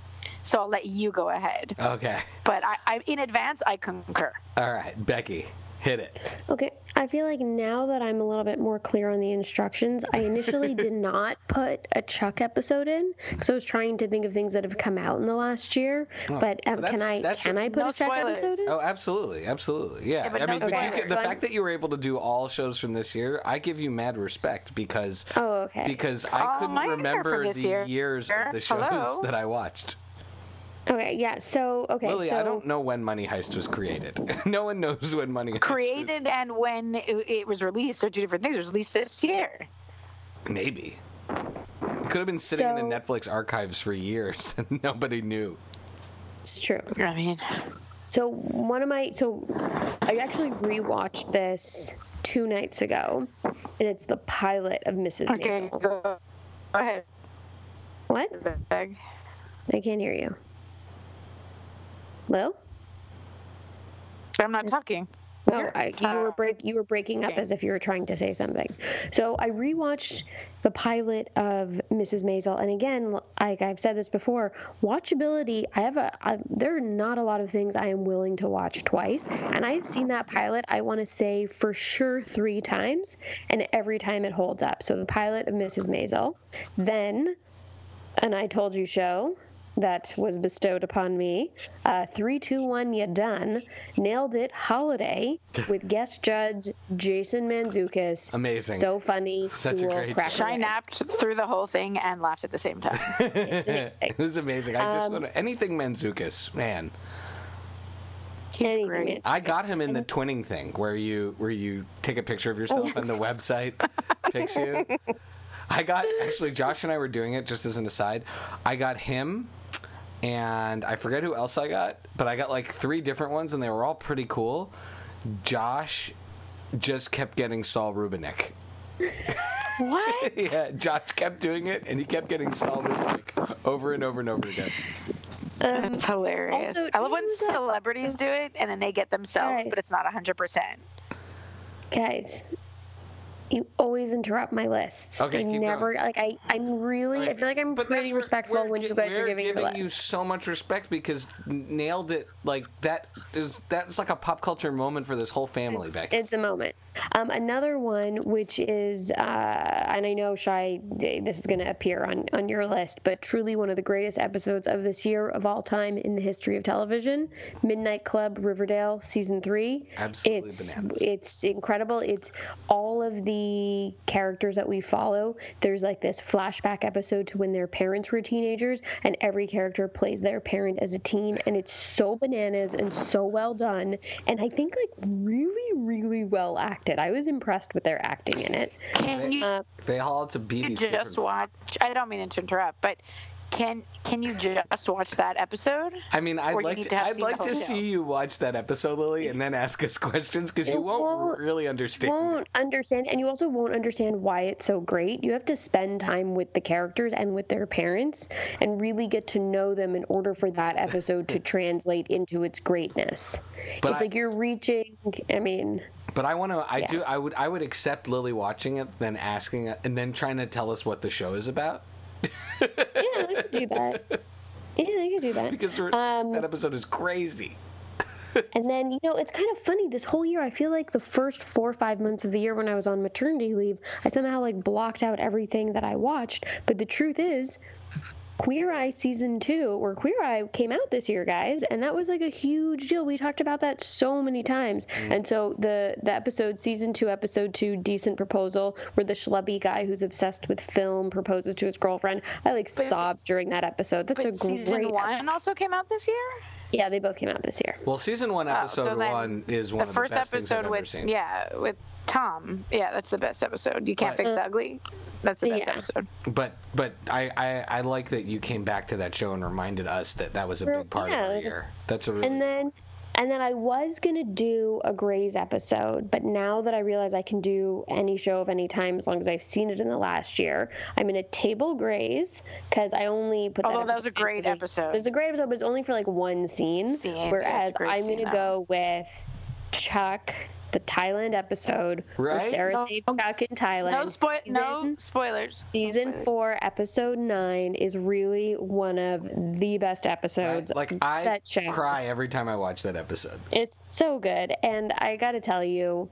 So I'll let you go ahead. Okay. But I, I in advance, I concur. All right, Becky, hit it. Okay, I feel like now that I'm a little bit more clear on the instructions, I initially did not put a Chuck episode in because I was trying to think of things that have come out in the last year. Oh, but um, can I can I put No a Chuck spoilers. episode in? Oh, absolutely, absolutely. Yeah. Yeah, I mean, but you can, the So fact that you were able to do all shows from this year, I give you mad respect because Oh, okay. because I Oh, couldn't remember the year. years of the shows Hello? that I watched. Okay, yeah. So okay, Lily, so I don't know when Money Heist was created. no one knows when Money Heist created and when it, it was released are two different things. It was released this year. Maybe. It could have been sitting in the Netflix archives for years and nobody knew. it's true. I mean, So one of my so I actually rewatched this two nights ago, and it's the pilot of Mrs. okay, Maisel. go, go ahead. What? I can't hear you. Lil? I'm not talking. No, You're- I, you were break you were breaking up okay. as if you were trying to say something. So I rewatched the pilot of Mrs. Maisel, and again, like I've said this before, watchability. I have a I, there are not a lot of things I am willing to watch twice, and I've seen that pilot. I want to say for sure three times, and every time it holds up. So the pilot of Mrs. Maisel, then an I Told You show that was bestowed upon me. Uh, three, two, one, you done. Nailed it. Holiday with guest judge Jason Mantzoukas. Amazing. So funny. Such a great crack Shy me up. napped through the whole thing and laughed at the same time. it was amazing. I just Um, want to, anything Mantzoukas, man. Anything great. I got him in the twinning thing where you where you take a picture of yourself and the website picks you. I got actually Josh and I were doing it just as an aside. I got him and I forget who else I got, but I got like three different ones and they were all pretty cool. Josh just kept getting Saul Rubinek. what? yeah, Josh kept doing it and he kept getting Saul Rubinek over and over and over again. Um, That's hilarious. also, I love when do you know that- celebrities do it and then they get themselves, Guys. but it's not 100%. guys, you always interrupt my lists. Okay, I never like I. I'm really. I feel like I'm But pretty respectful when you guys are giving giving list. you so much respect because nailed it. Like that is that's like a pop culture moment for this whole family, Becky. It's a moment. Um, another one, which is, uh, and I know Shai, this is going to appear on, on your list, but truly one of the greatest episodes of this year of all time in the history of television Midnight Club Riverdale season three. Absolutely it's, bananas. It's incredible. It's all of the characters that we follow. There's like this flashback episode to when their parents were teenagers, and every character plays their parent as a teen, and it's so bananas and so well done. And I think like really, really well acted. I was impressed with their acting in it. Can you Uh, They all had to beat these just different. watch? I don't mean to interrupt, but can can you just watch that episode? I mean, I'd Or like need to, to have I'd like to show. see you watch that episode, Lily, and then ask us questions because you You won't, won't- really understand. won't understand and you also won't understand why it's so great you have to spend time with the characters and with their parents and really get to know them in order for that episode to translate into its greatness But it's I- like you're reaching i mean But I want to. I Yeah. do. I would. I would accept Lily watching it, then asking, and then trying to tell us what the show is about. yeah i could do that yeah i could do that Because um, that episode is crazy. And then, you know, it's kind of funny. This whole year, I feel like the first four or five months of the year when I was on maternity leave, I somehow like blocked out everything that I watched. But the truth is, Queer Eye season two, or Queer Eye came out this year, guys, and that was like a huge deal. We talked about that so many times. Mm. And so the the episode, season two, episode two, decent proposal, where the schlubby guy who's obsessed with film proposes to his girlfriend. I like sobbed during that episode. That's a great. season one episode. also came out this year. Yeah, they both came out this year. Well, season one, episode Oh, so one is one the of first the best things I've episode ever with seen. yeah with Tom. Yeah, that's the best episode. You can't But- fix mm. ugly. That's the best Yeah. episode. But but I, I I like that you came back to that show and reminded us that that was a big part Yeah, of it our was a- year. That's a really And then and then I was gonna do a Grey's episode, but now that I realize I can do any show of any time as long as I've seen it in the last year, I'm gonna table Grey's because I only put. Although that that was a great because episode. There's a great episode, but it's only for like one scene. Scene, yeah, it's a whereas I'm gonna go with Chuck, the Thailand episode, where Right? Sarah No- saved Chuck in Thailand. No spoil. No spoilers. Season Spoilers. four, episode nine is really one of the best episodes. like I that show. cry every time I watch that episode. It's so good, and I got to tell you,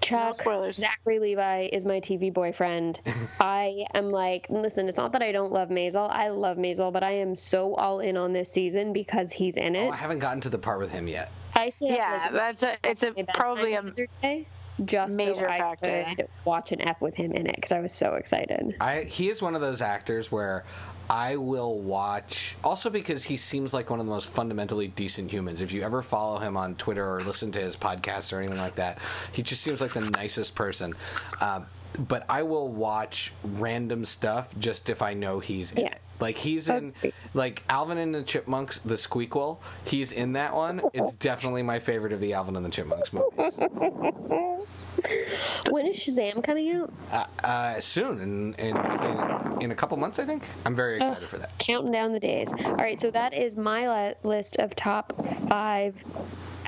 Chuck spoilers. Zachary Levi is my TV boyfriend. I am like, listen, it's not that I don't love Maisel. I love Maisel, but I am so all in on this season because he's in oh, it. Oh, I haven't gotten to the part with him yet. I stayed up, Yeah, like, that's a. It's a probably a. day just major so I factor. could watch an F with him in it because I was so excited. I he is one of those actors where I will watch also because he seems like one of the most fundamentally decent humans. If you ever follow him on Twitter or listen to his podcast or anything like that, he just seems like the nicest person. Um, but I will watch random stuff just if I know he's in Yeah. Like he's in like Alvin and the Chipmunks, the Squeakquel. He's in that one. It's definitely my favorite of the Alvin and the Chipmunks movies. When is Shazam coming out? Uh, uh, soon, in, in in in a couple months, I think. I'm very excited for that. counting down the days. All right, so that is my list of top five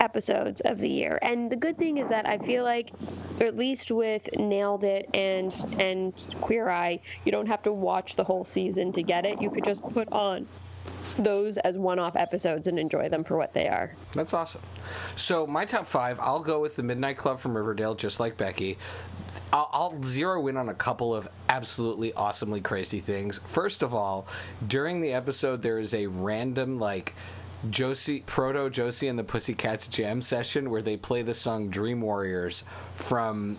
episodes of the year. And the good thing is that I feel like, at least with Nailed It and and Queer Eye, you don't have to watch the whole season to get it. You could just put on those as one-off episodes and enjoy them for what they are. That's awesome. So my top five, I'll go with the Midnight Club from Riverdale, just like Becky. I'll, I'll zero in on a couple of absolutely awesomely crazy things. First of all, during the episode, there is a random like. Josie, proto Josie and the Pussycats jam session where they play the song Dream Warriors from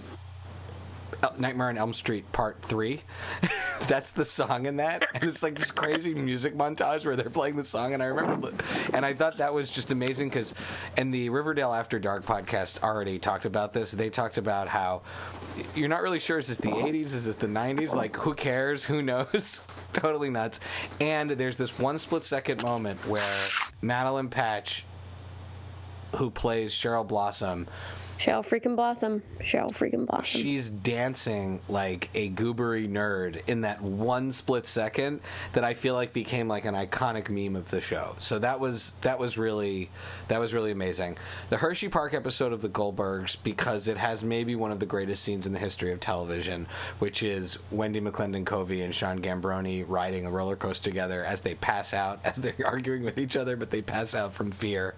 Nightmare on Elm Street Part Three. That's the song in that, and it's like this crazy music montage where they're playing the song. And I remember, and I thought that was just amazing because, and the Riverdale After Dark podcast already talked about this. They talked about how you're not really sure is this the 80s, is this the 90s? Like, who cares? Who knows? totally nuts. And there's this one split second moment where Madelaine Petsch, who plays Cheryl Blossom, Cheryl freaking Blossom. Cheryl freaking Blossom. she's dancing like a goobery nerd in that one split second that I feel like became like an iconic meme of the show. So that was that was really that was really amazing. The Hershey Park episode of the Goldbergs because it has maybe one of the greatest scenes in the history of television, which is Wendi McLendon-Covey and Sean Giambrone riding a roller coaster together as they pass out as they're arguing with each other, but they pass out from fear.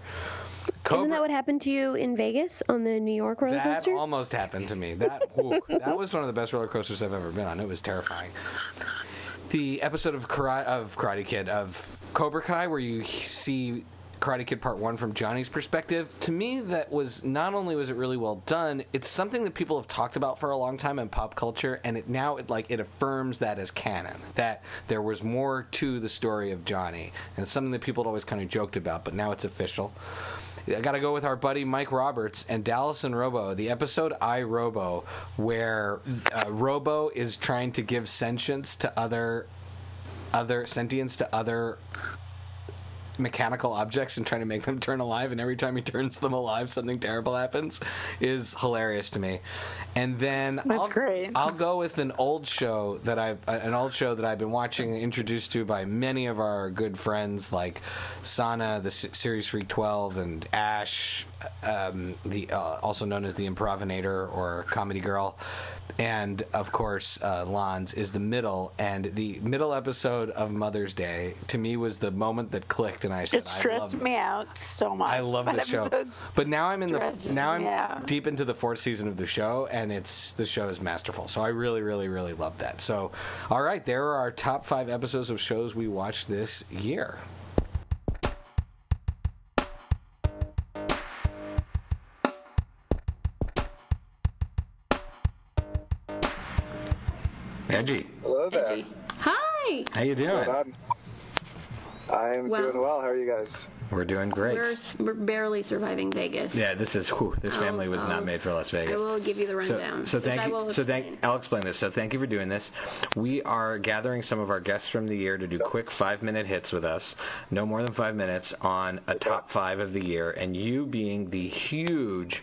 Isn't that what happened to you in Vegas on the New York roller that coaster? almost happened to me. That that was one of the best roller coasters I've ever been on. It was terrifying. The episode of Karate, of Karate Kid of Cobra Kai, where you see Karate Kid Part One from Johnny's perspective, to me that was not only was it really well done, it's something that people have talked about for a long time in pop culture, and it now it like it affirms that as canon that there was more to the story of Johnny, and it's something that people had always kind of joked about, but now it's official. I got to go with our buddy Mike Roberts and Dallas and Robo, the episode I Robo, where uh, Robo is trying to give sentience to other other sentience to other mechanical objects and trying to make them turn alive and every time he turns them alive something terrible happens is hilarious to me and then That's I'll, great. I'll go with an old show that I an old show that I've been watching introduced to by many of our good friends like Sana the S- series Freak 12 and Ash um, the uh, also known as the Improvinator or Comedy Girl and of course uh, Lons is the middle and the middle episode of Mother's Day to me was the moment that clicked and I said It stressed me out so much. I love the show, but now I'm in the now I'm out. deep into the fourth season of the show, and it's the show is masterful. So I really, really, really love that. So, all right, there are our top five episodes of shows we watched this year. Edgy, Hello there. Hi. how you doing? What's going on? I'm Well- doing well. How are you guys? We're doing great. We're, we're barely surviving Vegas. Yeah, this is whew, this I'll- family was I'll- not oh. made for Las Vegas. I Vegas. will give you the So, rundown. so so thank you. So thank. I'll explain this. So thank you for doing this. We are gathering some of our guests from the year to do quick five-minute hits with us, no more than five minutes, on a top five of the year. And you being the huge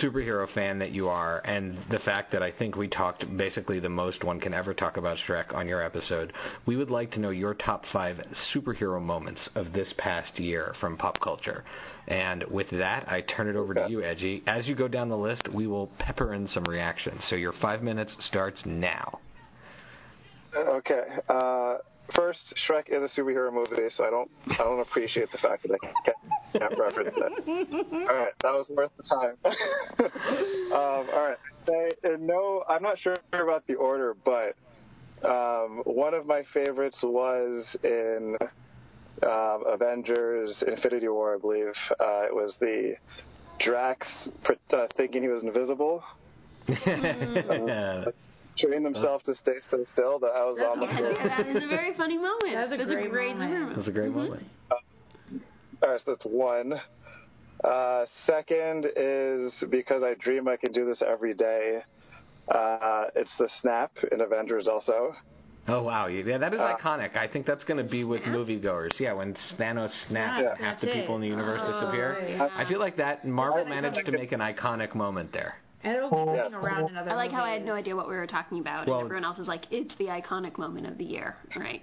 superhero fan that you are, and the fact that I think we talked basically the most one can ever talk about Shrek on your episode, we would like to know your top five superhero moments of this past year from pop culture. And with that, I turn it over to you, Edgy. As you go down the list, we will pepper in some reactions. So your five minutes starts now. Okay. Uh, first, Shrek is a superhero movie, so I don't I don't appreciate the fact that I can't, can't reference it. All right, that was worth the time. um, all right. Say, uh, no, I'm not sure about the order, but um, one of my favorites was in um, Avengers: Infinity War, I believe. Uh, it was the Drax uh, thinking he was invisible. Train themselves to stay so still that I was on the floor. Yeah, that is a very funny moment. That's a That's great a great moment. moment. That's a great moment. All right, so that's one. Uh, second is because I dream I can do this every day. Uh, it's the snap in Avengers also. Oh wow, yeah, that is Uh, iconic. I think that's going to be with moviegoers. Yeah, when Thanos snaps, Yeah. half the That's people in the universe Oh, disappear. yeah. I feel like that Marvel managed to make an iconic moment there. And it'll keep Yes. around in other I like how I had no idea what we were talking about, Well- and everyone else is like, "It's the iconic moment of the year." Right?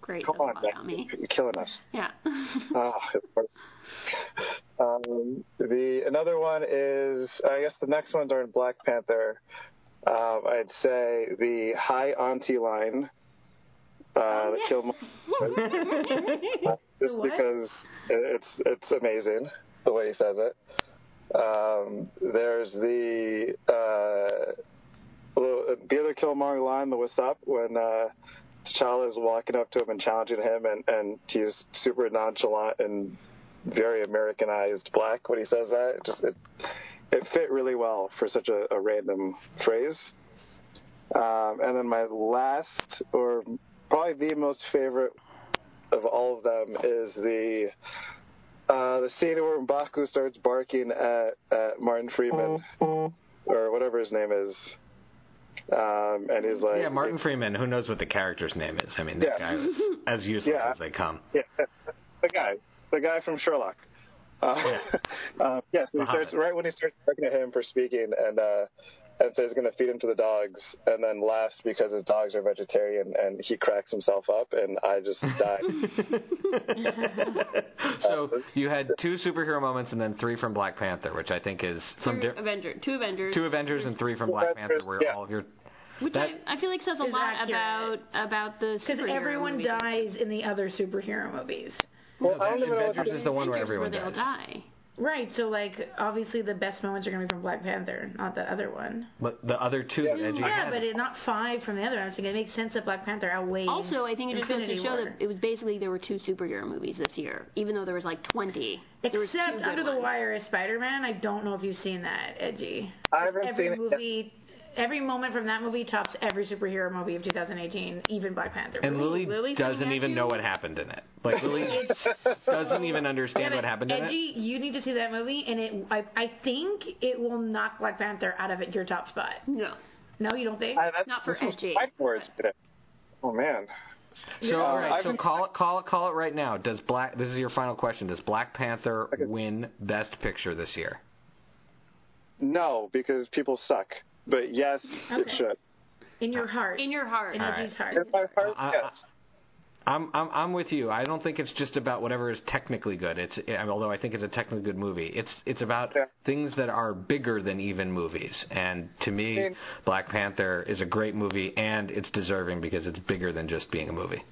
Great. Come on, bug me. You're killing us. Yeah. Oh, um, the another one is I guess the next ones are in Black Panther. Um, I'd say the Hi Auntie line. Uh, that killed my just what? because it's it's amazing the way he says it. Um, there's the uh, the the other Killmonger line, the "What's up?" when uh, T'Challa is walking up to him and challenging him, and and he's super nonchalant and very Americanized black when he says that. It just it it fit really well for such a, a random phrase. Um, and then my last, or probably the most favorite of all of them, is the uh, the scene where Mbaku starts barking at, at Martin Freeman or whatever his name is, um, and he's like, Yeah, Martin Freeman. Who knows what the character's name is? I mean, that Yeah. guy was as useless Yeah. as they come. Yeah, the guy, the guy from Sherlock. Uh, uh, yeah, so he starts right when he starts talking to him for speaking, and uh, and so he's going to feed him to the dogs, and then laughs because his dogs are vegetarian, and he cracks himself up, and I just died. so you had two superhero moments and then three from Black Panther, which I think is some Two di- Avenger, two Avengers. two Avengers and three from Black Panther, where Yeah. all of your Which that- I, I feel like says a lot accurate. about about the Because everyone movies. dies in the other superhero movies. well, I don't even know what Avengers is the one where Avengers everyone they all dies. die. Right, so like obviously the best moments are gonna be from Black Panther, not the other one. But the other two that Edgy Yeah, had. but it, not five from the other. I was thinking it makes sense that Black Panther outweighs. Also, I think it just goes to show War. that it was basically there were two superhero movies this year, even though there was like 20. there Except Under the ones. Wire as Spider-Man. I don't know if you've seen that, Edgy. I haven't every seen it yet. movie, every moment from that movie tops every superhero movie of 2018, even Black Panther. And Lily Lily's doesn't even you? know what happened in it. Like Lily doesn't even understand Yeah, what but happened in Edgy, it. you need to see that movie, and it. I, I think it will knock Black Panther out of it, your top spot. No. No, you don't think? I, that's, Not for this was edgy, five words today. Oh man, So all right, I've so been- call it, call it, call it right now. Does Black? This is your final question. Does Black Panther win Best Picture this year? No, because people suck. But yes, it should. In your heart. In your heart. In All Edgy's right. heart. In my heart, I- yes. I'm, I'm I'm with you. I don't think it's just about whatever is technically good. It's although I think it's a technically good movie. It's it's about Yeah. things that are bigger than even movies. And to me, mean- Black Panther is a great movie, and it's deserving because it's bigger than just being a movie.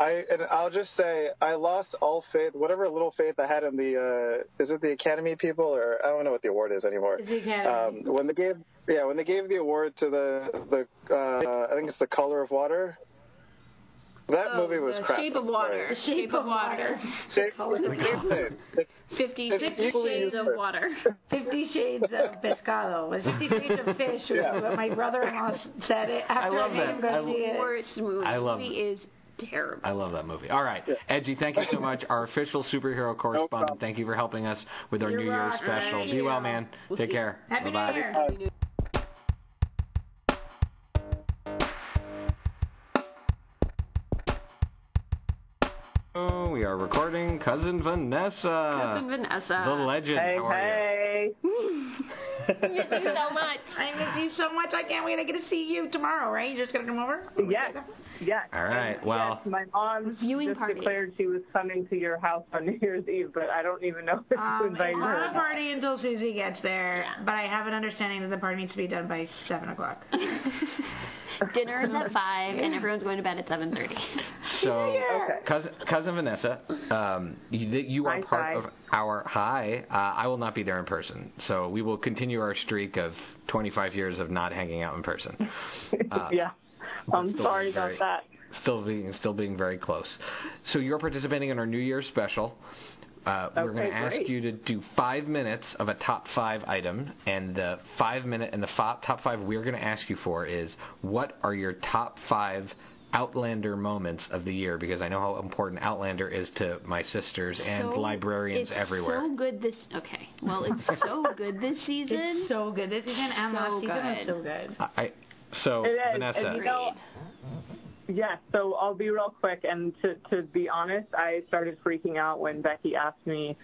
I and I'll just say I lost all faith, whatever little faith I had in the uh, is it the Academy people or I don't know what the award is anymore. It's the Academy. Um, when they gave yeah when they gave the award to the the uh, I think it's the Color of Water. That Oh, movie was the crap. Shape of Water. Right. Shape of Water. Shape, it's the same Fifty It's Fifty equally Shades of. Water. Fifty Shades of Pescado. Was Fifty Shades of Fish was Yeah. what my brother-in-law said it after love I made that. him go I- see it. Worst movie. I love- movie is terrible. I love that movie. All right, Edgy, thank you so much. Our official superhero correspondent. problem. thank you for helping us with our You New Year's special. Thank Be well, man. We'll Take care. Happy Bye-bye. New Year. Oh, we are recording Cousin Vanessa. Cousin Vanessa. The legend. How are you? I miss you so much. I miss you so much. I can't wait. I get to see you tomorrow, right? You're just gonna come over? Yes. Yes. All right, And, well- yes, my mom Viewing just party. declared she was coming to your house on New Year's Eve, but I don't even know if you Um, it's invited her. not a party until Susie gets there, but I have an understanding that the party needs to be done by seven o'clock. Dinner is at five, and everyone's going to bed at seven thirty. So, Okay. cousin, cousin Vanessa, um, you, you are Hi, part Shai. of our hi. Uh, I will not be there in person, so we will continue our streak of 25 years of not hanging out in person. Uh, yeah. I'm sorry very- about that. Still being still being very close. So you're participating in our New Year's special. Uh, we're going to ask great. you to do five minutes of a top five item, and the five minute and the fi- top five we're going to ask you for is what are your top five Outlander moments of the year? Because I know how important Outlander is to my sisters and So- librarians it's everywhere. so good this. Okay. Well, it's so good this season. It's so good. This season and So last season was good. so good. I, I- so It is, Vanessa, and you know, Yes, so I'll be real quick. And to, to be honest, I started freaking out when Becky asked me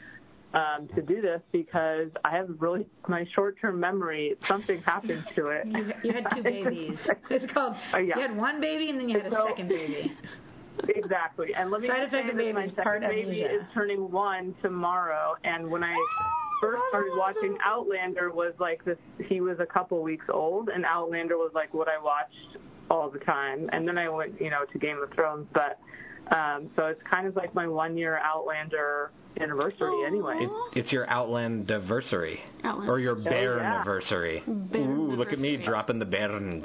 um, to do this because I have really, my short term memory, something happened to it. You, you had two babies. It's called. Oh, yeah. You had one baby and then you had a second baby. Exactly. And let me Side effect of my second baby amnesia. is turning one tomorrow. And when I first started watching Outlander was like this, he was a couple weeks old, and Outlander was like what I watched all the time. And then I went, you know, to Game of Thrones. But um, so it's kind of like my one year Outlander anniversary anyway. it, it's your Outland anniversary Outland. or your Bear yeah. anniversary. Bear Ooh, look at me dropping the Bairns.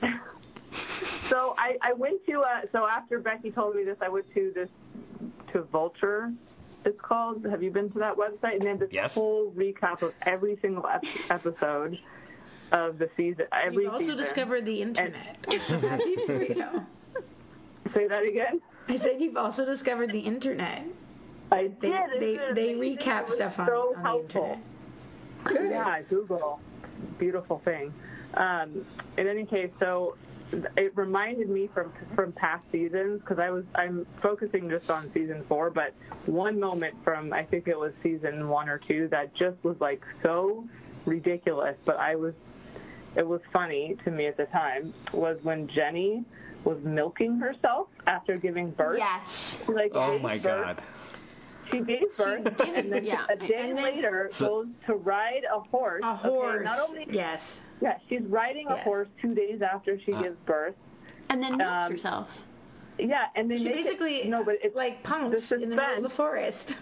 So I, I went to uh, so after Becky told me this, I went to this to Vulture. It's called. Have you been to that website? And they have this Yes. whole recap of every single ep- episode of the season. Every You've also season. discovered the internet. You. Say that again. I said you've also discovered the internet. I They did. they, It's they recap stuff on, so on the helpful. internet. Yeah, Google. Beautiful thing. Um, in any case, so it reminded me from from past seasons because I was I'm focusing just on season four, but one moment from I think it was season one or two that just was like so ridiculous, but I was it was funny to me at the time was when Jenny was milking herself after giving birth. Yes. She, like, Oh my birth God. she gave birth, did- and then yeah. a day And then- later So- goes to ride a horse. A horse. Okay, not only yes. yeah, she's riding a horse two days after she Uh. gives birth. And then milks Um, herself. Yeah, and they She make basically it, no, but it's like pounced the in the middle of the forest.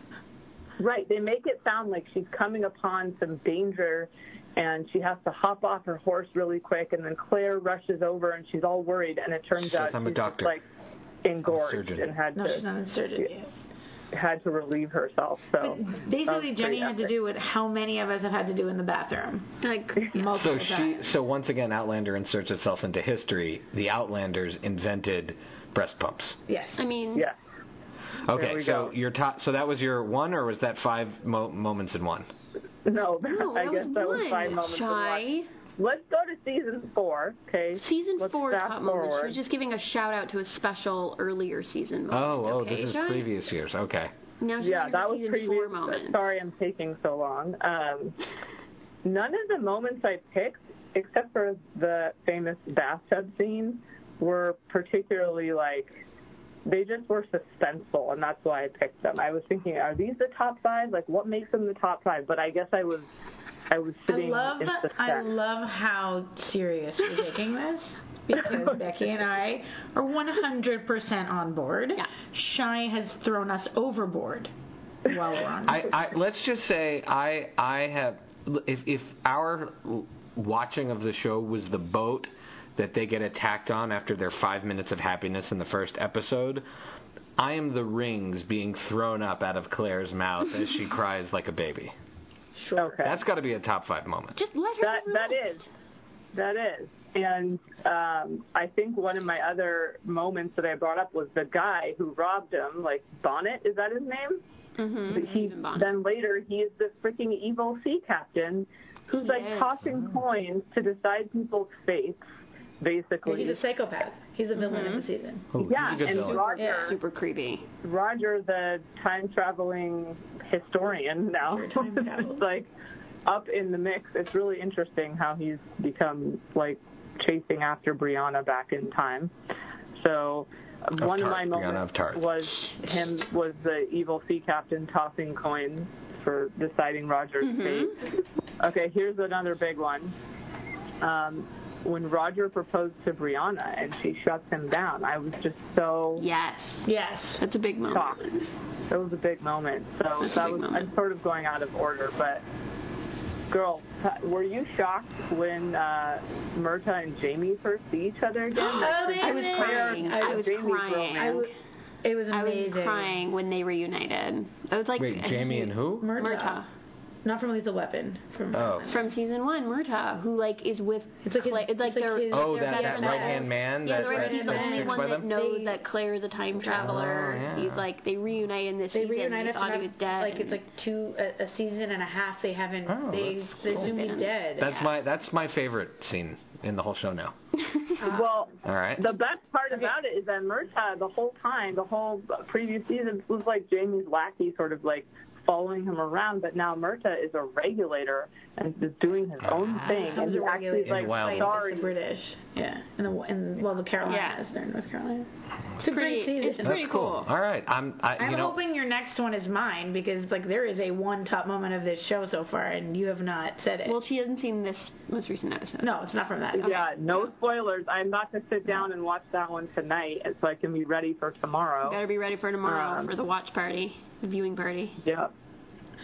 right. They make it sound like she's coming upon some danger, and she has to hop off her horse really quick, and then Claire rushes over, and she's all worried, and it turns Says, out "I'm a she's doctor. just like engorged surgeon. and had No, to she's not inserted yet. had to relieve herself. So But basically, Jenny had to do what how many of us have had to do in the bathroom. Like So Multiple she, times. so once again, Outlander inserts itself into history. The Outlanders invented breast pumps. Yes. I mean, yeah. Okay, so go. your top, so that was your one, or was that five mo- moments in one? No, no, I that guess was that one. was five moments. Shai. let's go to season four. Okay. Season Let's four fast top moments. She was just giving a shout out to a special earlier season moment. Oh, oh, okay, this is Shai? previous years. Okay. Now she's yeah, that was season previous. four moment. Sorry, I'm taking so long. Um, none of the moments I picked, except for the famous bathtub scene, were particularly like. They just were suspenseful, and that's why I picked them. I was thinking, are these the top five? Like, what makes them the top five? But I guess I was, I was I sitting love in suspense. I love how serious you're taking this because Becky and I are 100% on board. Shai has thrown us overboard while we're on. I, I let's just say I I have if if our watching of the show was the boat that they get attacked on after their five minutes of happiness in the first episode. I am the rings being thrown up out of Claire's mouth as she cries like a baby. Sure. Okay. That's got to be a top five moment. Just let her. That that is, that is, and um, I think one of my other moments that I brought up was the guy who robbed him, like Bonnet. Is that his name? Mm-hmm. He then later he is the freaking evil sea captain who's like Yes. tossing coins to decide people's fates, basically. He's a psychopath. He's a villain Mm-hmm. of the season. Oh, yeah, and Roger, super creepy. Roger, the time traveling historian now, is like up in the mix. It's really interesting how he's become like chasing after Brianna back in time. So Of one of my Brianna moments of was him was the evil sea captain tossing coins for deciding Roger's Mhm. fate. Okay, here's another big one. Um, when Roger proposed to Brianna and she shuts him down, I was just so Yes. Yes. That's a big moment. shocked. That was a big moment. So That's that was moment. I'm sort of going out of order, but girl, were you shocked when uh, Murtagh and Jamie first see each other again? Oh, Like, I was crying. I was Jamie's crying. romance. I w- it was amazing. I was crying when they reunited. I was like, Wait, Jamie and who? Murtagh. Murtagh. Not from Lethal Weapon. From Oh. From season one, Murtagh, who like is with It's like his- Claire. It's like it's like they're his- Oh, they're that, best that right hand man Yeah, that, the right, that he's the that only sticks one by that them? knows They- that Claire is a time oh, traveler. Oh, yeah. He's like they reunite in this They season. reunited They after thought he was dead. Like it's like two a, a season and a half. They haven't. Oh, they that's they cool. assume he's dead. That's my that's my favorite scene in the whole show now. Uh, well, All right. the best part about it is that Murtagh, the whole time, the whole previous season, was like Jamie's lackey, sort of like following him around. But now Murtagh is a regulator and is doing his own thing, and Becomes he a actually is like In Wild fight sorry. against British. Yeah, and the and well the Carolinas. They're in North Carolina. It's a great pretty- season. it's That's pretty cool. cool. All right. I'm I I'm you know hoping your next one is mine because like there is a one top moment of this show so far and you have not said it. well, she hasn't seen this most recent episode. no, it's not from that. Yeah, no spoilers. I'm about to sit down and watch that one tonight, so I can be ready for tomorrow. Gotta be ready for tomorrow Um, for the watch party, the viewing party. Yeah.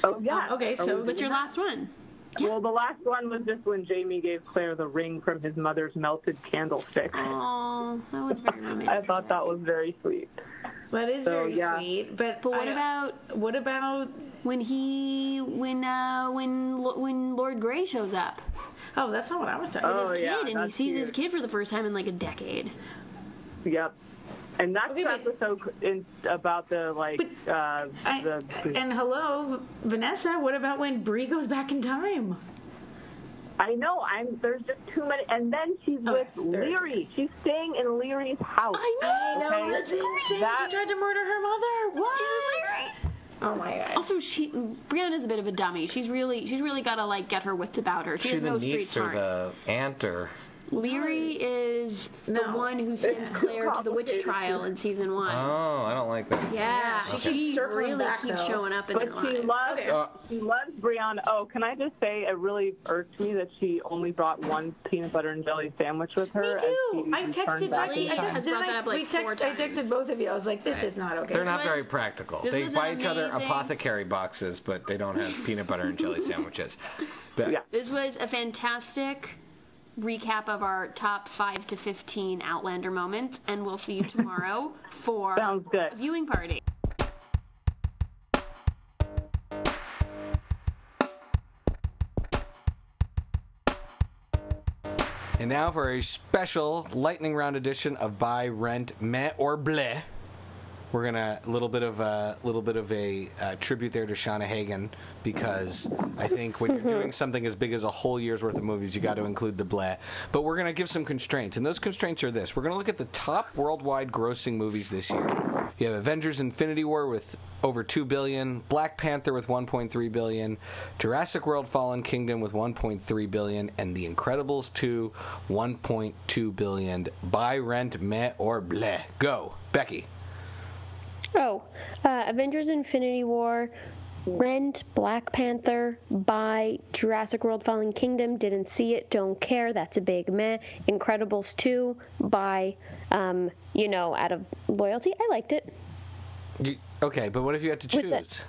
Oh yeah. Um, okay, so What's your doing last one? that? Well, the last one was just when Jamie gave Claire the ring from his mother's melted candlestick. Oh, that was very romantic. I thought that was very sweet. That is So, very yeah. sweet. But But what I- about what about when he when uh when when Lord Grey shows up Oh, that's not what I was talking Oh, his yeah, kid and he sees his kid for the first time in like a decade. Yep. And that's Okay, the but- episode in, about the like uh I- the, the And hello, Vanessa, what about when Bree goes back in time? I know I'm there's just too many and then she's Oh, with. Laoghaire. She's staying in Laoghaire's house. I know. Okay. that's insane. That- she tried to murder her mother. What? Oh my god. Also, she Brianna's a bit of a dummy. She's really she's really got to like get her wits about her. She she has the no street niece or smart. the aunt or Laoghaire is the No. one who sends Claire to the witch trial in season one. Oh, I don't like that. yeah, she she keeps really back, keeps though. showing up in But their she lives. loves Uh, she loves Brianna. Oh, can I just say it really irked me that she only brought one peanut butter and jelly sandwich with her. Me too. I texted back Becky. in I, did, I, up, like, we text, I texted both of you. I was like, this is not okay. They're not very practical. this They buy each other apothecary boxes, but they don't have peanut butter and jelly sandwiches. But- Yeah. This was a fantastic recap of our top 5 to 15 Outlander moments, and we'll see you tomorrow for Sounds good. a viewing party. And now for a special lightning round edition of Buy, Rent, Meh, or Bleh. We're gonna a little bit of a little bit of a uh, tribute there to Shauna Hagen because I think when you're doing something as big as a whole year's worth of movies, you got to include the bleh. But we're gonna give some constraints, and those constraints are this: we're gonna look at the top worldwide grossing movies this year. You have Avengers: Infinity War with over two billion, Black Panther with 1.3 billion, Jurassic World: Fallen Kingdom with 1.3 billion, and The Incredibles 2 1.2 billion. Buy, rent, meh, or bleh. Go, Becky. Oh, uh, Avengers Infinity War, Rent, Black Panther, Buy, Jurassic World Fallen Kingdom, didn't see it, don't care, that's a big meh. Incredibles 2, Buy, um, you know, out of loyalty, I liked it. You, okay, but what if you had to choose?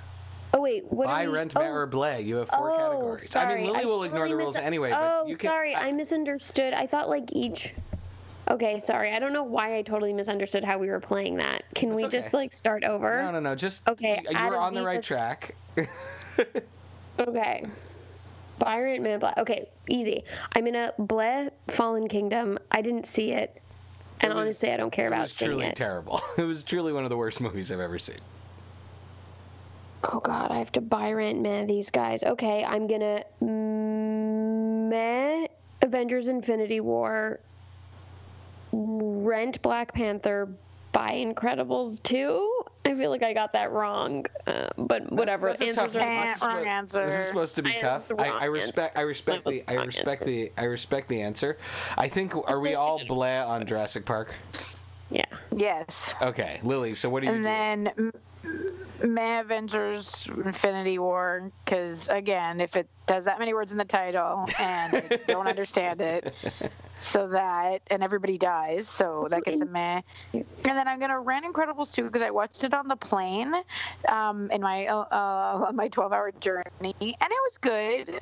Oh, wait, what Buy, we, rent, oh, or bleh. You have four oh, categories. I Sorry. mean, Lily will ignore totally the rules mis- anyway, Oh, but you can. sorry, I misunderstood. I thought like each. Okay, sorry. I don't know why I totally misunderstood how we were playing that. Can That's we okay. just like start over? No, no, no. Just Okay, You out were on the right track. Okay. Byron Man Bleh. Okay, easy. I'm in a Bleh Fallen Kingdom. I didn't see it. And It was- honestly, I don't care about It about was seeing truly terrible. It was truly one of the worst movies I've ever seen. Oh god, I have to buy rent meh these guys. Okay, I'm gonna meh Avengers Infinity War, rent Black Panther, buy Incredibles 2. I feel like I got that wrong, uh, but whatever. That's, that's a Answers tough are one. This is wrong supposed- answer. This is supposed to be I tough. I, I respect. I respect the. the I respect answer. the. I respect the answer. I think. Are we all blah on Jurassic Park? Yeah. Yes. Okay, Lily. So what do you And do? then m- May Avengers Infinity War, because again, if it has that many words in the title and I don't understand it, so that, and everybody dies, so that gets a meh. And then I'm going to rent Incredibles 2 because I watched it on the plane um, in my uh, uh, on my 12 hour journey, and it was good,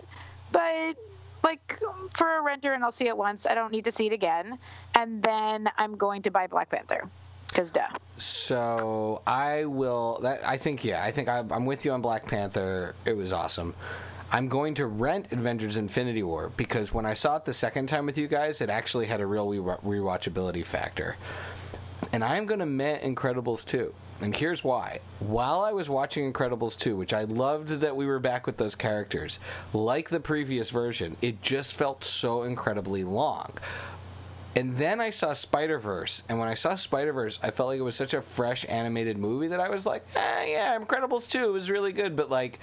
but like for a renter and I'll see it once. I don't need to see it again. And then I'm going to buy Black Panther because duh. So I will. That I think. Yeah, I think I, I'm with you on Black Panther. It was awesome. I'm going to rent Avengers: Infinity War because when I saw it the second time with you guys, it actually had a real re- rewatchability factor. And I'm going to met Incredibles 2. And here's why. While I was watching Incredibles 2, which I loved that we were back with those characters, like the previous version, it just felt so incredibly long. And then I saw Spider Verse, and when I saw Spider Verse, I felt like it was such a fresh animated movie that I was like, eh, yeah, Incredibles two was really good, but like,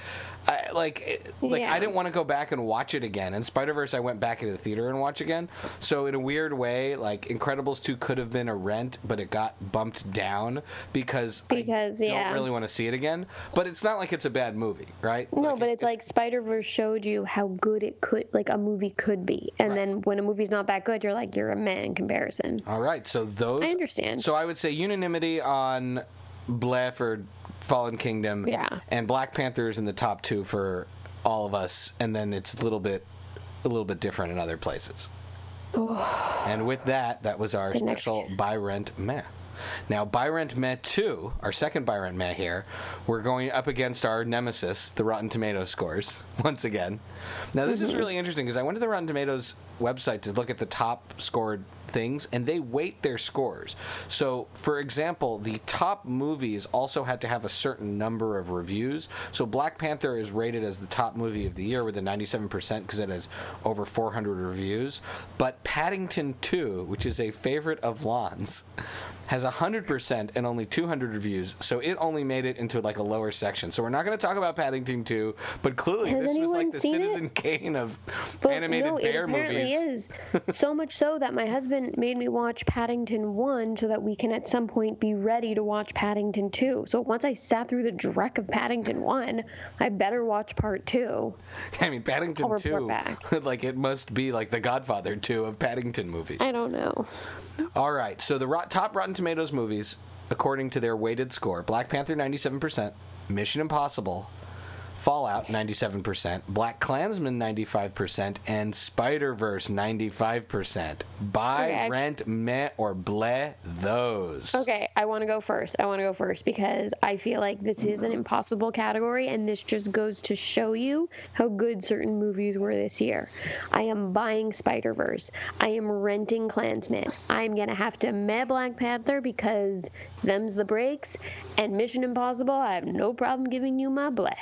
I, like, it, like Yeah. I didn't want to go back and watch it again. And Spider Verse, I went back into the theater and watch again. So in a weird way, like Incredibles two could have been a rent, but it got bumped down because Because, I yeah. don't really want to see it again. But it's not like it's a bad movie, right? No, but it's, like Spider Verse showed you how good it could, like a movie could be, and then when a movie's not that good, you're like you're a in comparison. All right, so those. I understand. So I would say unanimity on Bleh for Fallen Kingdom. Yeah. And Black Panther is in the top two for all of us, and then it's a little bit, a little bit different in other places. Oh. And with that, that was our The next- special buy rent meh. Now, buy rent meh 2, our second buy rent meh here, we're going up against our nemesis, the Rotten Tomatoes scores, once again. Now, this is really interesting because I went to the Rotten Tomatoes website to look at the top scored things, and they weight their scores. So, for example, the top movies also had to have a certain number of reviews. So, Black Panther is rated as the top movie of the year with a 97% because it has over 400 reviews. But Paddington 2, which is a favorite of Lon's, has 100% and only 200 reviews. So, it only made it into like a lower section. So, we're not going to talk about Paddington 2, but clearly Has this was like the seen it? Citizen Kane of But animated no, bear it apparently movies. is. so much so that my husband made me watch Paddington 1 so that we can at some point be ready to watch Paddington 2. So once I sat through the dreck of Paddington 1, I better watch part 2. I mean, Paddington I'll report 2, back. like it must be like the Godfather 2 of Paddington movies. I don't know. All right, so the rot- top Rotten Tomatoes movies, according to their weighted score Black Panther 97%, Mission Impossible Fallout 97%, Black Klansman 95%, and Spider Verse 95%. Buy, Okay. rent, meh, or bleh those. Okay, I want to go first. I want to go first because I feel like this is an impossible category, and this just goes to show you how good certain movies were this year. I am buying Spider Verse. I am renting Klansman. I'm gonna have to meh Black Panther because them's the breaks, and Mission Impossible. I have no problem giving you my bleh.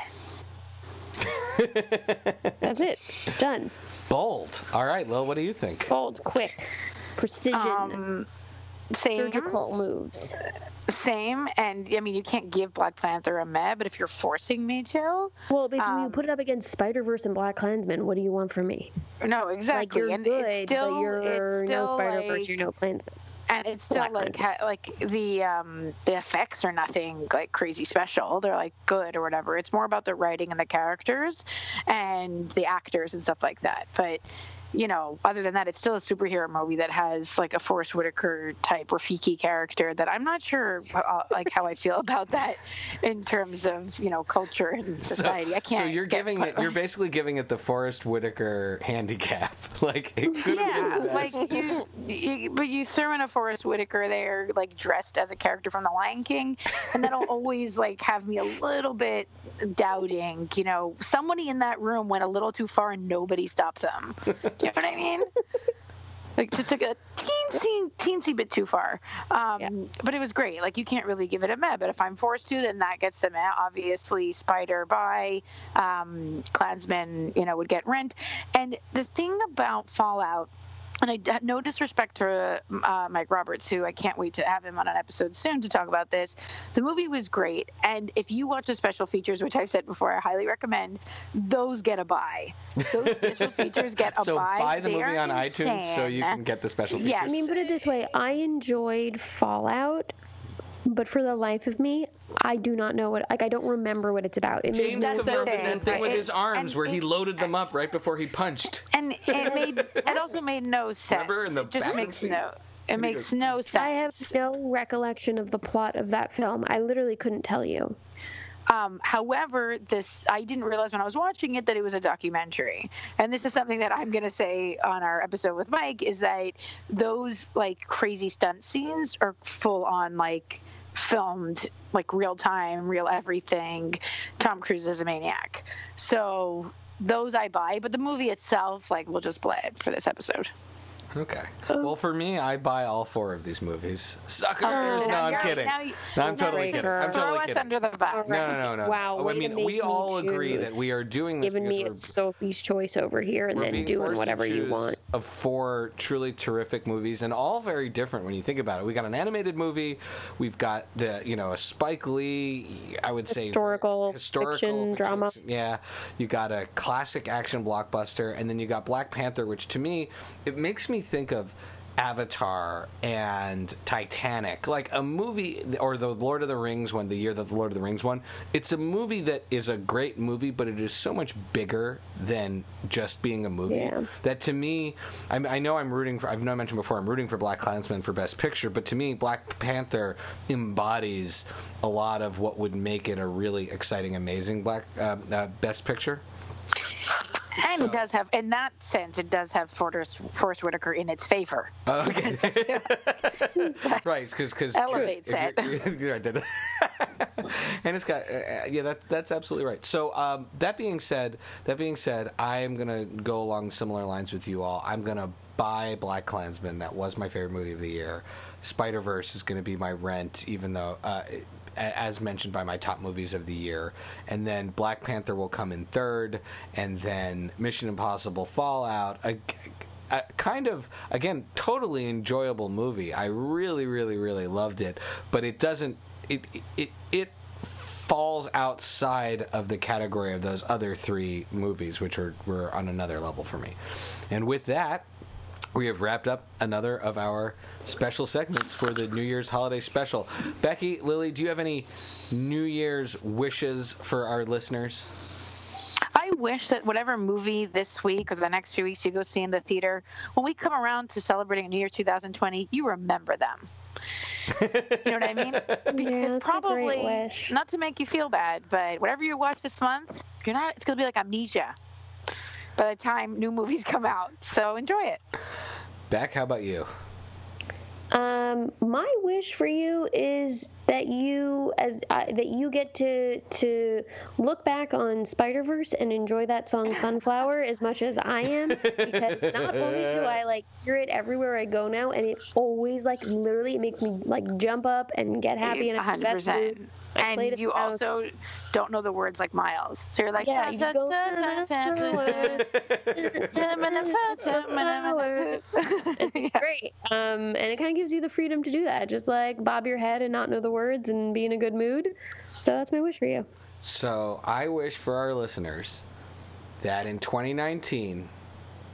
That's it. Done. Bold. All right, Lil, what do you think? Bold, quick, precision, Um, same. surgical moves. Same, and I mean, you can't give Black Panther a meh, but if you're forcing me to, Well, but when you Um, put it up against Spider Verse and Black Klansman, what do you want from me? no, exactly. Like you're and good, it's still, but you're it's still no Spider Verse, like- you're no Klansman. And it's still like ha- like the um the effects are nothing like crazy special. They're like good or whatever. It's more about the writing and the characters and the actors and stuff like that. But you know other than that it's still a superhero movie that has like a Forest Whitaker type Rafiki character that I'm not sure uh, like how I feel about that in terms of you know culture and society I can't So you're giving it. You're basically giving it the Forest Whitaker handicap. like it could have yeah, been like you, you, but you throw in a Forest Whitaker there, like dressed as a character from The Lion King, and that'll always like have me a little bit doubting. You know, somebody in that room went a little too far and nobody stopped them. You know what I mean? Like just took a teensy, teensy bit too far. Um, But it was great. Like you can't really give it a meh. But if I'm forced to, then that gets a meh. Obviously, Spider by um, Klansman, you know, would get rent. And the thing about Fallout and I no disrespect to uh, Mike Roberts, who I can't wait to have him on an episode soon to talk about this. The movie was great, and if you watch the special features, which I've said before, I highly recommend. Those get a buy. Those special features get a so buy. buy the They movie are on iTunes so you can get the special features. Yes. I mean, put it this way: I enjoyed Fallout, but for the life of me, I do not know what. Like, I don't remember what it's about. It made James no Cavill did thing, that thing right? with his arms And where he loaded them up right before he punched. and it made it also made no sense. Remember in the it just makes scene? no. It makes no sense. I have no recollection of the plot of that film. I literally couldn't tell you. Um, however, this I didn't realize when I was watching it that it was a documentary, and this is something that I'm going to say on our episode with Mike is that those like crazy stunt scenes are full on like filmed like real time, real everything. Tom Cruise is a maniac, so those I buy, but the movie itself, like, we'll just play it for this episode. Okay. Uh, well, for me, I buy all four of these movies. Suckers! Oh, no, now I'm kidding. now you- No, I'm totally you kidding. I'm totally Throw us kidding. under the bus. No, no, no, no. Wow, I mean, we me all agree that we are doing this Giving me a Sophie's choice over here and then doing whatever you want. Of four truly terrific movies, and all very different when you think about it. We got an animated movie, we've got the you know a Spike Lee, I would say Historical historical fiction, drama. Yeah, you got a classic action blockbuster, and then you got Black Panther, which to me it makes me think of. Avatar and Titanic, like a movie, or the Lord of the Rings one, the year that the Lord of the Rings won. It's a movie that is a great movie, but it is so much bigger than just being a movie. Yeah. That to me, I, I know I'm rooting for. I've know I mentioned before I'm rooting for Black Klansman for Best Picture, but to me, Black Panther embodies a lot of what would make it a really exciting, amazing Black uh, uh, Best Picture. And it does have, in that sense, it does have Forest, Forest Whitaker in its favor. Okay. right, because because Elevates it. Right, that- and it's got uh, yeah that that's absolutely right. So um, that being said, that being said, I am gonna go along similar lines with you all. I'm gonna buy Black Klansman. That was my favorite movie of the year. Spider Verse is gonna be my rent, even though. Uh, as mentioned by my top movies of the year, and then Black Panther will come in third, and then Mission Impossible Fallout, a, a kind of again totally enjoyable movie. I really, really, really loved it, but it doesn't it it it falls outside of the category of those other three movies, which were were on another level for me. And with that, we have wrapped up another of our special segments for the New Year's holiday special. Becky, Lily, do you have any New Year's wishes for our listeners? I wish that whatever movie this week or the next few weeks you go see in the theater, when we come around to celebrating New Year 2020, you remember them. You know what I mean? Because that's a probably great wish. not to make you feel bad, but whatever you watch this month, you're not. It's gonna be like amnesia by the time new movies come out. So enjoy it. Beck, how about you? Um, my wish for you is that you as uh, that you get to to look back on Spider Verse and enjoy that song Sunflower as much as I am because not only do I like hear it everywhere I go now, and it always like literally it makes me like jump up and get happy and I'm in the best mood. I And you the house. also don't know the words like Miles, so you're like, Yeah, you go, It's great. Um, and it kind of gives you the freedom to do that. Just like bob your head and not know the words and be in a good mood. So that's my wish for you. So I wish for our listeners that in 2019,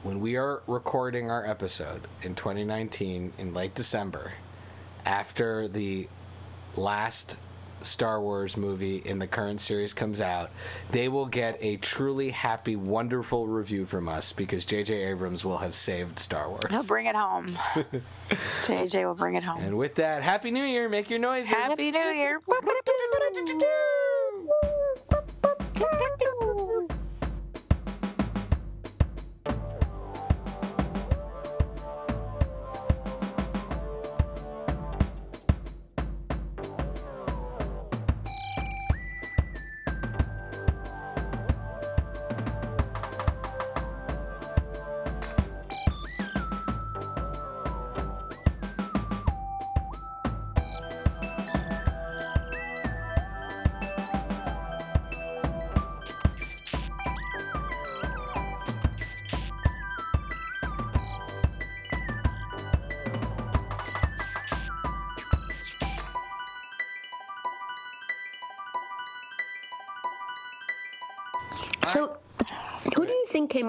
when we are recording our episode in 2019 in late December, after the last Star Wars movie in the current series comes out, they will get a truly happy, wonderful review from us because J.J. Abrams will have saved Star Wars. He'll bring it home. JJ will bring it home. And with that, Happy New Year! Make your noises. Happy New Year.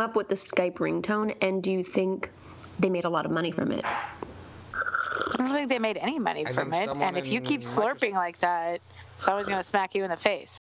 Came up with the Skype ringtone, and do you think they made a lot of money from it? I don't think they made any money I from it. And if you keep in slurping like that, someone's going to smack you in the face.